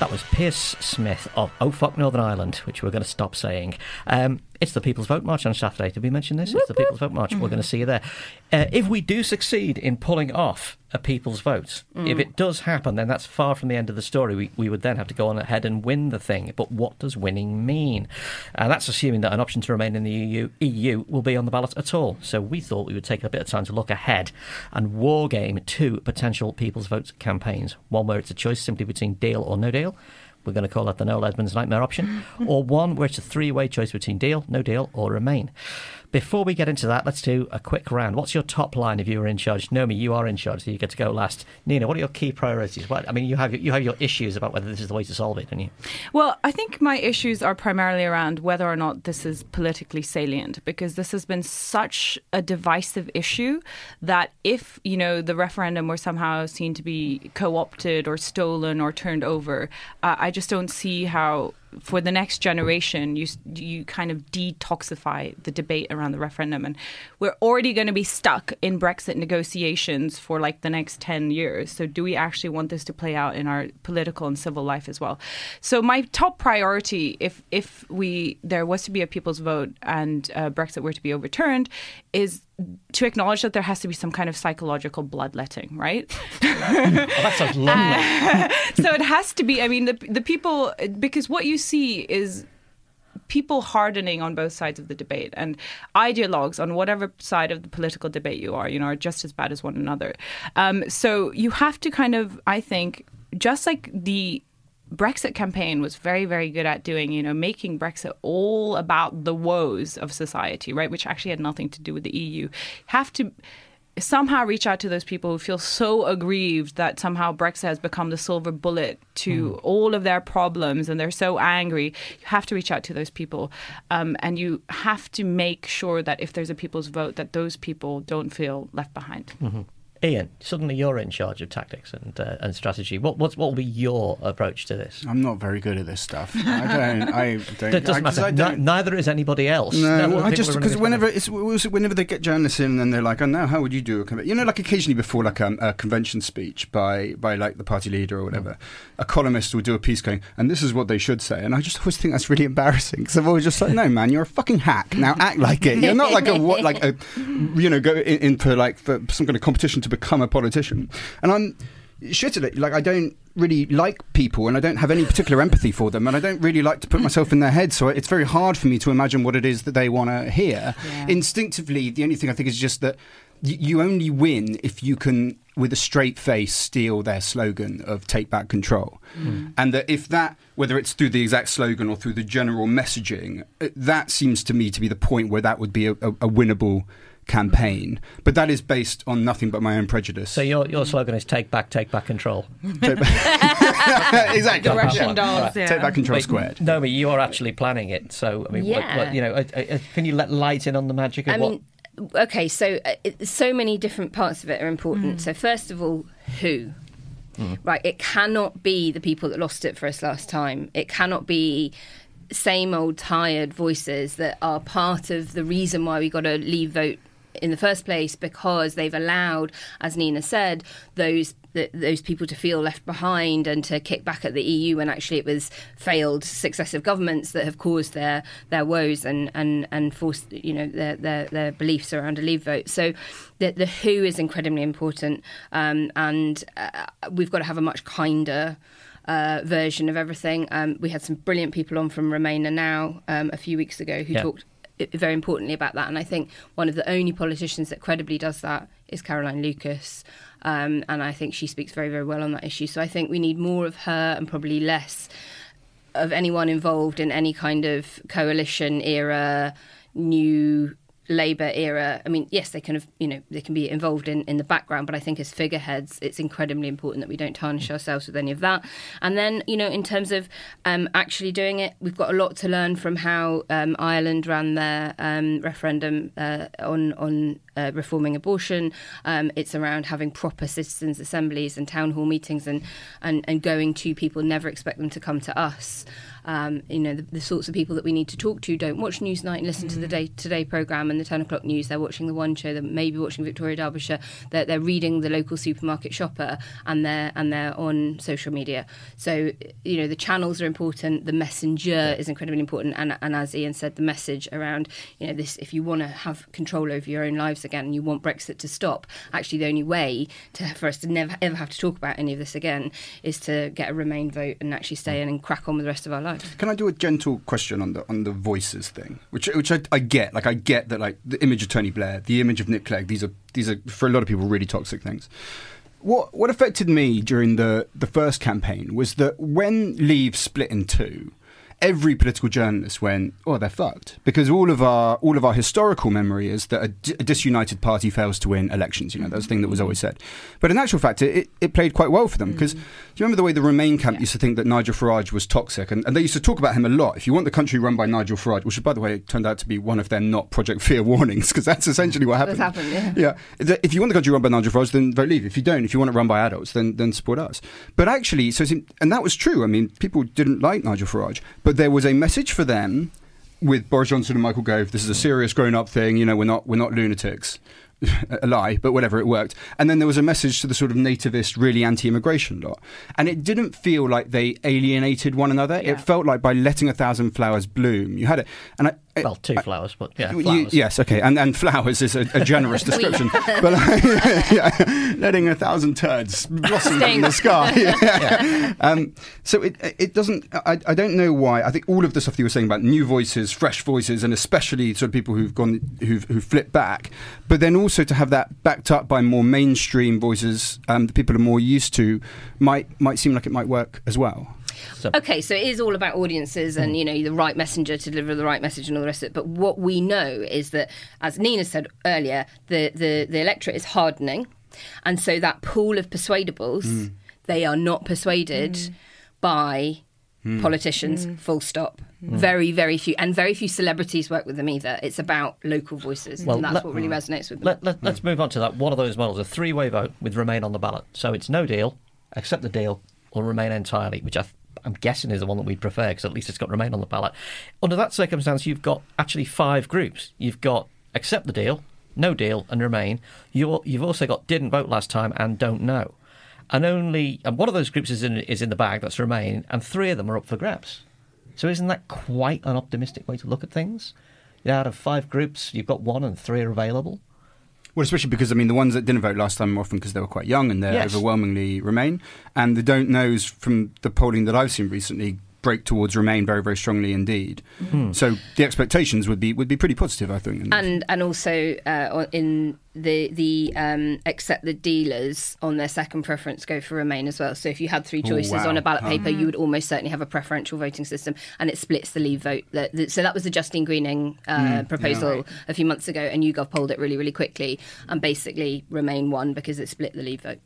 That was Pierce Smith of Oh Fuck Northern Ireland, which we're going to stop saying. Um, it's the People's Vote March on Saturday. Did we mention this? It's the People's Vote March. We're going to see you there. Uh, if we do succeed in pulling off a People's Vote, if it does happen, then that's far from the end of the story. We, we would then have to go on ahead and win the thing. But what does winning mean? And that's assuming that an option to remain in the EU, EU will be on the ballot at all. So we thought we would take a bit of time to look ahead and war game two potential People's Vote campaigns. One where it's a choice simply between deal or no deal. We're going to call that the Noel Edmonds nightmare option, or one where it's a three way choice between deal, no deal, or remain. Before we get into that, let's do a quick round. What's your top line if you were in charge? Nomi, you are in charge, so you get to go last. Nina, what are your key priorities? What, I mean, you have you have your issues about whether this is the way to solve it, don't you? Well, I think my issues are primarily around whether or not this is politically salient because this has been such a divisive issue that if, you know, the referendum were somehow seen to be co-opted or stolen or turned over, uh, I just don't see how for the next generation you you kind of detoxify the debate around the referendum and we're already going to be stuck in Brexit negotiations for like the next 10 years. So do we actually want this to play out in our political and civil life as well? So my top priority if if we there was to be a people's vote and uh, Brexit were to be overturned is to acknowledge that there has to be some kind of psychological bloodletting, right? [laughs] Oh, that sounds lovely. [laughs] so it has to be. I mean, the the people because what you see is people hardening on both sides of the debate and ideologues on whatever side of the political debate you are, you know, are just as bad as one another. Um, so you have to kind of, I think, just like the Brexit campaign was very, very good at doing, you know, making Brexit all about the woes of society, right? Which actually had nothing to do with the EU. Have to somehow reach out to those people who feel so aggrieved that somehow Brexit has become the silver bullet to mm. all of their problems and they're so angry. You have to reach out to those people. Um, and you have to make sure that if there's a people's vote, that those people don't feel left behind. Mm-hmm. Ian, suddenly you're in charge of tactics and uh, and strategy. What what what will be your approach to this? I'm not very good at this stuff. I don't. I [laughs] don't. It doesn't I, matter. neither is anybody else. No, no I just because whenever it's whenever they get journalists in and they're like, "Oh no, how would you do a convention?" You know, like occasionally before like um, a convention speech by by like the party leader or whatever, mm. a columnist will do a piece going, "And this is what they should say," and I just always think that's really embarrassing because I'm always just like, "No, man, you're a fucking hack. Now act like it. You're not like a what like a you know go in, in for like for some kind of competition to become a politician. And I'm shit at it. Like I don't really like people, and I don't have any particular empathy for them, and I don't really like to put myself in their head. So it's very hard for me to imagine what it is that they want to hear. Yeah. Instinctively, the only thing I think is just that you only win if you can, with a straight face, steal their slogan of "Take back control," mm. and that if that, whether it's through the exact slogan or through the general messaging, uh, that seems to me to be the point where that would be a, a, a winnable campaign. But that is based on nothing but my own prejudice. So your your slogan is take back, take back control. Take back. [laughs] exactly. The Russian yeah. dolls. Yeah. Take back control Wait, squared. Naomi, you are actually planning it. So I mean, yeah. what, what, you know, uh, uh, can you let light in on the magic of I what? Mean, okay, so uh, so many different parts of it are important. Mm. So first of all, who? Mm. Right, it cannot be the people that lost it for us last time. It cannot be same old tired voices that are part of the reason why we got to leave vote in the first place because they've allowed, as Nina said, those those people to feel left behind and to kick back at the EU when actually it was failed successive governments that have caused their their woes and and and forced you know their their, their beliefs around a leave vote. So the the who is incredibly important, um, and uh, we've got to have a much kinder. Uh, version of everything. Um, we had some brilliant people on from Remainer Now um, a few weeks ago who yeah. talked very importantly about that. And I think one of the only politicians that credibly does that is Caroline Lucas. Um, and I think she speaks very, very well on that issue. So I think we need more of her and probably less of anyone involved in any kind of coalition era, new Labour era, I mean, yes, they kind of, you know, they can be involved in, in the background, but I think as figureheads, it's incredibly important that we don't tarnish ourselves with any of that. And then, you know, in terms of um, actually doing it, we've got a lot to learn from how um, Ireland ran their um, referendum uh, on on uh, reforming abortion. Um, it's around having proper citizens' assemblies and town hall meetings and, and, and going to people, never expect them to come to us um, you know, the, the, sorts of people that we need to talk to don't watch Newsnight and listen mm. to the mm. Day Today programme and the 10 o'clock news. They're watching the One Show, they're maybe watching Victoria Derbyshire, they're, they're reading the local supermarket shopper and they're, and they're on social media. So, you know, the channels are important, the messenger is incredibly important. And, and as Ian said, the message around, you know, this, if you want to have control over your own lives again and you want Brexit to stop, actually the only way to, for us to never ever have to talk about any of this again is to get a Remain vote and actually stay in and crack on with the rest of our lives. Can I do a gentle question on the on the voices thing, which which I, I get. Like I get that like the image of Tony Blair, the image of Nick Clegg. These are these are for a lot of people really toxic things. What what affected me during the the first campaign was that when Leave split in two every political journalist went, "Oh, they're fucked," because all of our all of our historical memory is that a, d- a disunited party fails to win elections. You know, that's the thing that was always said. But in actual fact, it, it played quite well for them because mm. do you remember the way the Remain camp yeah. used to think that Nigel Farage was toxic, and, and, they used to talk about him a lot. If you want the country run by Nigel Farage, which by the way turned out to be one of their not Project Fear warnings, because that's essentially what happened. happened, yeah. Yeah. If you want the country run by Nigel Farage, then vote Leave. If you don't, if you want it run by adults, then then support us. But actually, so and that was true. I mean, people didn't like Nigel Farage, but there was a message for them with Boris Johnson and Michael Gove. This is a serious grown-up thing. You know, we're not we're not lunatics. [laughs] a lie, but whatever, it worked. And then there was a message to the sort of nativist, really anti immigration lot. And it didn't feel like they alienated one another. Yeah. It felt like by letting a thousand flowers bloom, you had it. And I, well, two flowers, but yeah, flowers. You, yes, okay, and and flowers is a, a generous [laughs] description, [laughs] but [laughs] yeah, letting a thousand turds blossom in the sky. Yeah. yeah. Um, so it it doesn't. I, I don't know why. I think all of the stuff you were saying about new voices, fresh voices, and especially sort of people who've gone who've who flipped back, but then also to have that backed up by more mainstream voices um, that people are more used to, might might seem like it might work as well. So, Okay, so it is all about audiences and mm. you know the right messenger to deliver the right message and all the rest of it. But what we know is that, as Nina said earlier, the the, the electorate is hardening, and so that pool of persuadables, mm. they are not persuaded mm. by politicians. Full stop. Very very few, and very few celebrities work with them either. It's about local voices, Well, and that's let- what really resonates with them. Let, let, let's move on to that. One of those models, a three-way vote with Remain on the ballot. So it's no deal, accept the deal, or Remain entirely, which I th- I'm guessing is the one that we'd prefer because at least it's got Remain on the ballot. Under that circumstance, you've got actually five groups. You've got accept the deal, no deal, and Remain. You, you've also got didn't vote last time and don't know. And only and one of those groups is in is in the bag. That's Remain, and three of them are up for grabs. So isn't that quite an optimistic way to look at things? Out of five groups, you've got one and three are available. Well, especially because I mean the ones that didn't vote last time are often because they were quite young and they are Yes. overwhelmingly Remain, and the don't knows from the polling that I've seen recently break towards Remain very very strongly indeed. So the expectations would be would be pretty positive, I think. and and also uh, in the the um, accept the dealers on their second preference go for Remain as well. So if you had three choices wow. on a ballot Oh. paper, you would almost certainly have a preferential voting system, and it splits the Leave vote. The, the, so that was the Justine Greening uh, proposal a few months ago, and YouGov polled it really really quickly, and basically Remain won because it split the Leave vote.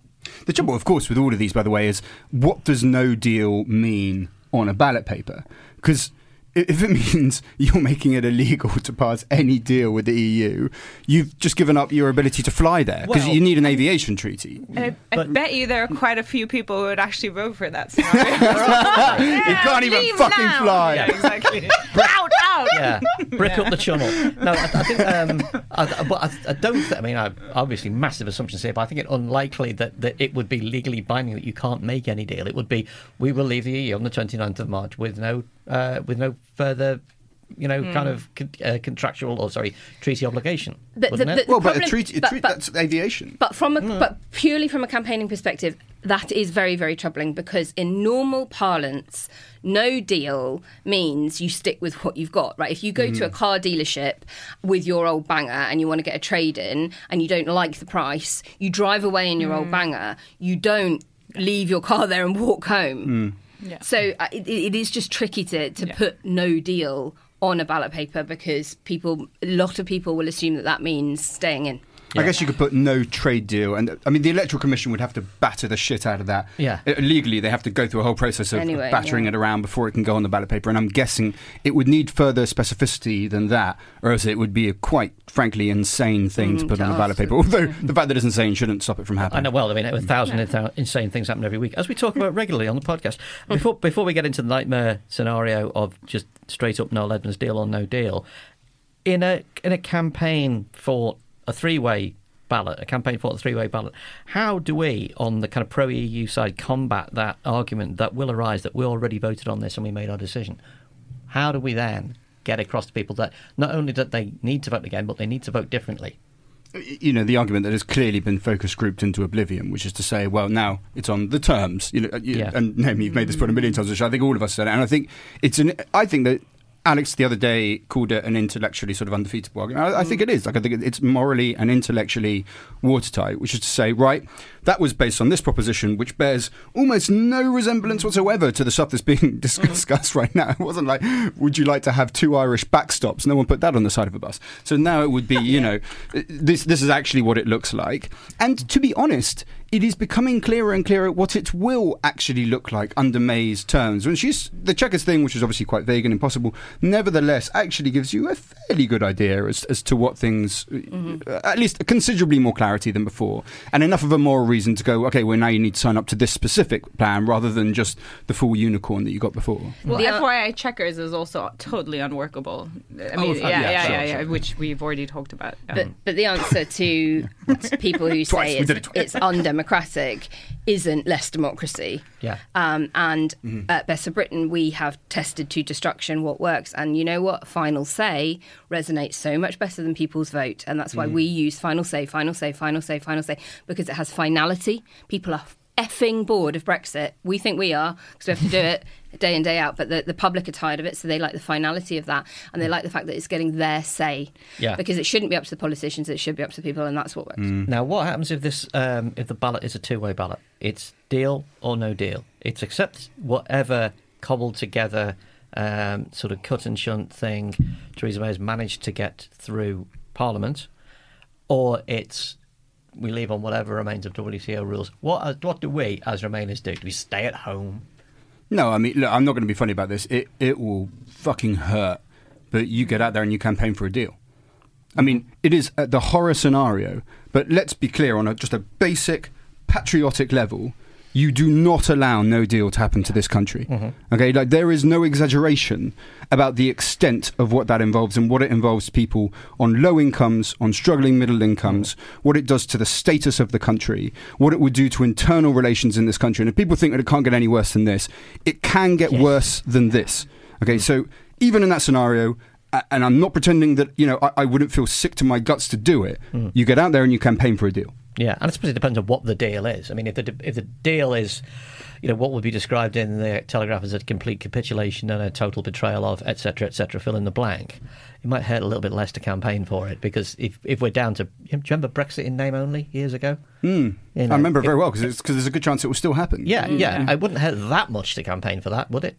The trouble, of course, with all of these, by the way, is what does no deal mean on a ballot paper? Because if it [laughs] means you're making it illegal to pass any deal with the EU, you've just given up your ability to fly there because Well- you need an aviation treaty. I, I But- bet you there are quite a few people who would actually vote for that scenario. [laughs] you can't even fucking now. fly. Yeah, exactly. [laughs] out, out. yeah, brick up the channel. No, I, I think, um, I, but I, I don't. Th- I mean, I, obviously, massive assumptions here, but I think it unlikely that, that it would be legally binding that you can't make any deal. It would be we will leave the EU on the 29th of March with no uh, with no further. You know, kind hmm. of con- uh, contractual or sorry, treaty obligation. But wouldn't the- the- Well, but a treaty, a but- treaty but- that's aviation. But from a, hmm. but purely from a campaigning perspective, that is very very troubling because in normal parlance, no deal means you stick with what you've got. Right? If you go to a hmm. car dealership with your old banger and you want to get a trade in and you don't like the price, you drive away in your old banger. You don't leave your car there and walk home. Yeah. So uh, it, it is just tricky to, to put no deal on a ballot paper because people, a lot of people will assume that that means staying in. I guess you could put no trade deal, and I mean the electoral commission would have to batter the shit out of that. Yeah. Uh, legally, they have to go through a whole process of, of Anyway, battering yeah. it around before it can go on the ballot paper. And I'm guessing it would need further specificity than that, or else it would be a quite frankly insane thing to Mm, put to on the ballot paper. [laughs] Although the fact that it's insane shouldn't stop it from happening. I happening. know. Well, I mean, a thousand insa- insane things happen every week, as we talk about regularly on the podcast. Mm. Before before we get into the nightmare scenario of just straight up Noel Edmonds deal or no deal, in a in a campaign for a three way ballot, a campaign for a three way ballot, how do we on the kind of pro EU side combat that argument that will arise that we already voted on this and we made our decision? How do we then get across to people that not only that they need to vote again, but they need to vote differently? you know the argument that has clearly been focus grouped into oblivion, which is to say, well, now it's on the terms. You know, uh, you, Yeah. and Naomi, you've made this point a million times, which I think all of us said, it, and I think it's an. I think that. Alex the other day called it an intellectually sort of undefeatable argument. I, I think mm. it is. Like I think it's morally and intellectually watertight, which is to say, right, that was based on this proposition, which bears almost no resemblance whatsoever to the stuff that's being [laughs] mm-hmm. discussed right now. It wasn't like, would you like to have two Irish backstops? No one put that on the side of a bus. So now it would be, you [laughs] know, this this is actually what it looks like. And to be honest, it is becoming clearer and clearer what it will actually look like under May's terms. When she's the Chequers thing, which is obviously quite vague and impossible, nevertheless actually gives you a fairly good idea as, as to what things, uh, at least considerably more clarity than before, and enough of a moral reason to go, okay, well now you need to sign up to this specific plan rather than just the full unicorn that you got before. Well, The FYI, Chequers is also totally unworkable. I Oh, mean, fine, yeah, yeah, yeah, sure, yeah, yeah, sure. which we've already talked about. But, Um, but the answer to [laughs] people who say we it's, did it twice. it's undemocratic isn't less democracy. Yeah. Um, and Mm-hmm. at Best for Britain, we have tested to destruction what works. And you know what? Final say resonates so much better than people's vote. And that's why Mm. we use final say, final say, final say, final say, because it has finality. People are effing bored of Brexit. We think we are because we have to do it [laughs] day in day out. But the, the public are tired of it, so they like the finality of that, and they like the fact that it's getting their say. Yeah. Because it shouldn't be up to the politicians; it should be up to the people, and that's what works. Now, what happens if this um, if the ballot is a two way ballot? It's deal or no deal. It's accept whatever cobbled together um, sort of cut and shunt thing Theresa May has managed to get through Parliament, or it's we leave on whatever remains of WTO rules. What what do we as Remainers do? Do we stay at home? No, I mean, look, I'm not going to be funny about this. It it will fucking hurt, but you get out there and you campaign for a deal. I mean, it is uh, the horror scenario, but let's be clear on a, just a basic patriotic level. You do not allow no deal to happen to this country. Mm-hmm. Okay, like there is no exaggeration about the extent of what that involves and what it involves people on low incomes, on struggling middle incomes, mm-hmm. what it does to the status of the country, what it would do to internal relations in this country. And if people think that it can't get any worse than this, it can get worse than this. Okay, mm-hmm. so even in that scenario, and I'm not pretending that you know I, I wouldn't feel sick to my guts to do it. You get out there and you campaign for a deal. Yeah, and I suppose it depends on what the deal is. I mean, if the if the deal is, you know, what would be described in the Telegraph as a complete capitulation and a total betrayal of, etc., etc., fill in the blank, it might hurt a little bit less to campaign for it because if if we're down to, do you remember Brexit in name only years ago? Hmm. You know, I remember it very well because there's a good chance it will still happen. Yeah, hmm. yeah, it wouldn't hurt that much to campaign for that, would it?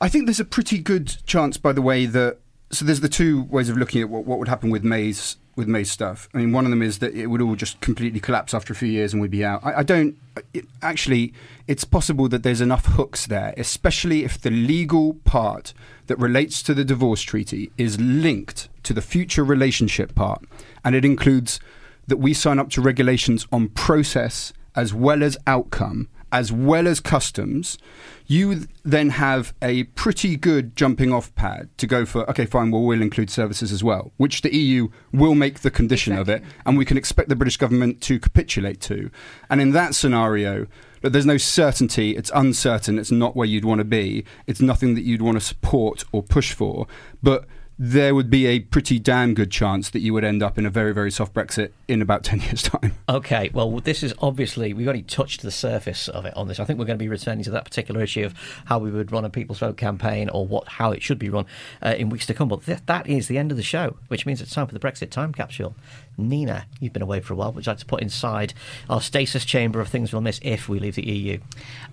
I think there's a pretty good chance, by the way, that so there's the two ways of looking at what, what would happen with May's with May's stuff. I mean, one of them is that it would all just completely collapse after a few years and we'd be out. I, I don't it, actually. It's possible that there's enough hooks there, especially if the legal part that relates to the divorce treaty is linked to the future relationship part, and it includes that we sign up to regulations on process as well as outcome as well as customs, you then have a pretty good jumping off pad to go for, okay, fine, well, we'll include services as well, which the EU will make the condition of it, and we can expect the British government to capitulate to. And in that scenario, look, there's no certainty, it's uncertain, it's not where you'd want to be, it's nothing that you'd want to support or push for, but there would be a pretty damn good chance that you would end up in a very, very soft Brexit in about [laughs] 10 years' time. Okay, well, this is obviously we've only touched the surface of it on this. I think we're going to be returning to that particular issue of how we would run a People's Vote campaign or what how it should be run uh, in weeks to come. But th- that is the end of the show, which means it's time for the Brexit time capsule. Nina, you've been away for a while. Would you like to put inside our stasis chamber of things we'll miss if we leave the EU?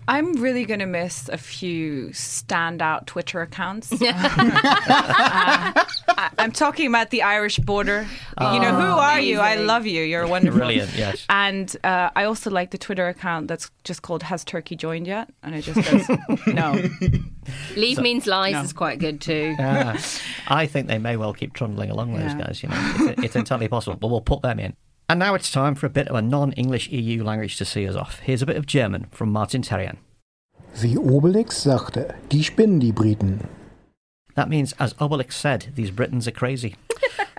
I'm really going to miss a few standout Twitter accounts. [laughs] Uh, I, I'm talking about the Irish border. you know, who are you? I love you. You're [laughs] wonderful. Brilliant, yes. And uh, I also like the Twitter account that's just called Has Turkey Joined Yet? And it just says, [laughs] no. Leave means lies no. is quite good too. [laughs] Ah, I think they may well keep trundling along those guys. You know, it's, it's entirely possible, but we'll put them in. And now it's time for a bit of a non-English EU language to see us off. Here's a bit of German from Martin Terrian. Wie Obelix sagte, die spinnen die Briten. That means, as Obelix said, these Britons are crazy.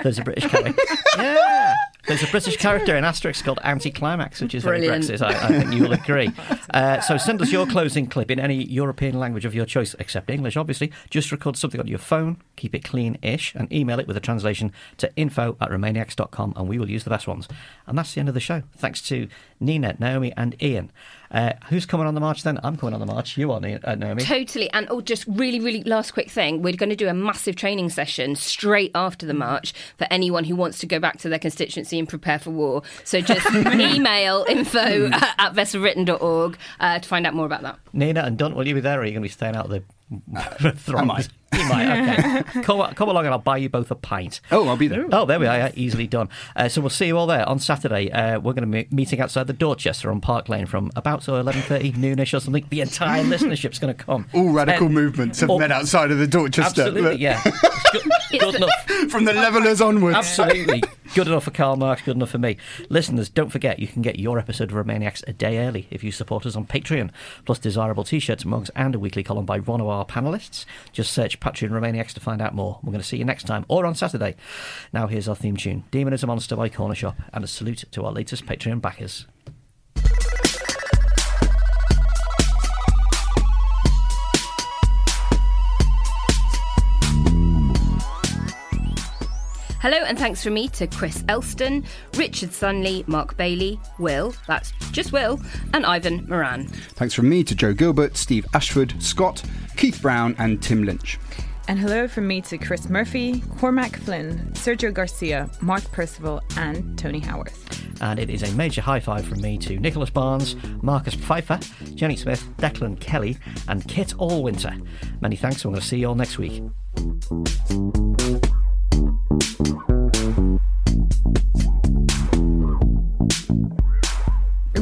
There's a British character. yeah. There's a British character in Asterix called Anticlimax, which is Brilliant. very Brexit. I, I think you will agree. [laughs] Uh, so send us your closing clip in any European language of your choice, except English, obviously. Just record something on your phone, keep it clean-ish, and email it with a translation to info at remainiacs.com, and we will use the best ones. And that's the end of the show. Thanks to Nina, Naomi, and Ian. Uh, who's coming on the march then? I'm coming on the march. You are, uh, Naomi. Totally. And oh, just really, really last quick thing. We're going to do a massive training session straight after the march for anyone who wants to go back to their constituency and prepare for war. So just [laughs] email info [laughs] at bestforbritain.org uh, to find out more about that. Nina and Dunt, will you be there or are you going to be staying out of the [laughs] throngs? I might. You might, okay. [laughs] come, come along and I'll buy you both a pint. Oh, I'll be there. Oh, there we are. yeah, Easily done. Uh, so we'll see you all there on Saturday. Uh, we're going to be meeting outside the Dorchester on Park Lane from about so 11.30, noonish or something. The entire [laughs] listenership's going to come. All radical Ten- movements have all- met outside of the Dorchester. Absolutely, yeah. Good, enough. [laughs] From the levelers onwards. Absolutely. Good enough for Karl Marx, good enough for me. Listeners, don't forget you can get your episode of Remainiacs a day early if you support us on Patreon, plus desirable t shirts, mugs, and a weekly column by one of our panelists. Just search Patreon Remainiacs to find out more. We're going to see you next time or on Saturday. Now, here's our theme tune Demon is a Monster by Corner Shop, and a salute to our latest Patreon backers. Hello and thanks from me to Chris Elston, Richard Sunley, Mark Bailey, Will, that's just Will, and Ivan Moran. Thanks from me to Joe Gilbert, Steve Ashford, Scott, Keith Brown, and Tim Lynch. And hello from me to Chris Murphy, Cormac Flynn, Sergio Garcia, Mark Percival, and Tony Howarth. And it is a major high five from me to Nicholas Barnes, Marcus Pfeiffer, Jenny Smith, Declan Kelly, and Kit Allwinter. Many thanks, and we're going to see you all next week.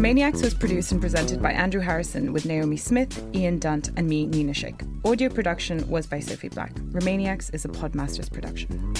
Remainiacs was produced and presented by Andrew Harrison with Naomi Smith, Ian Dunt, and me, Nina Schick. Audio production was by Sophie Black. Remainiacs is a Podmasters production.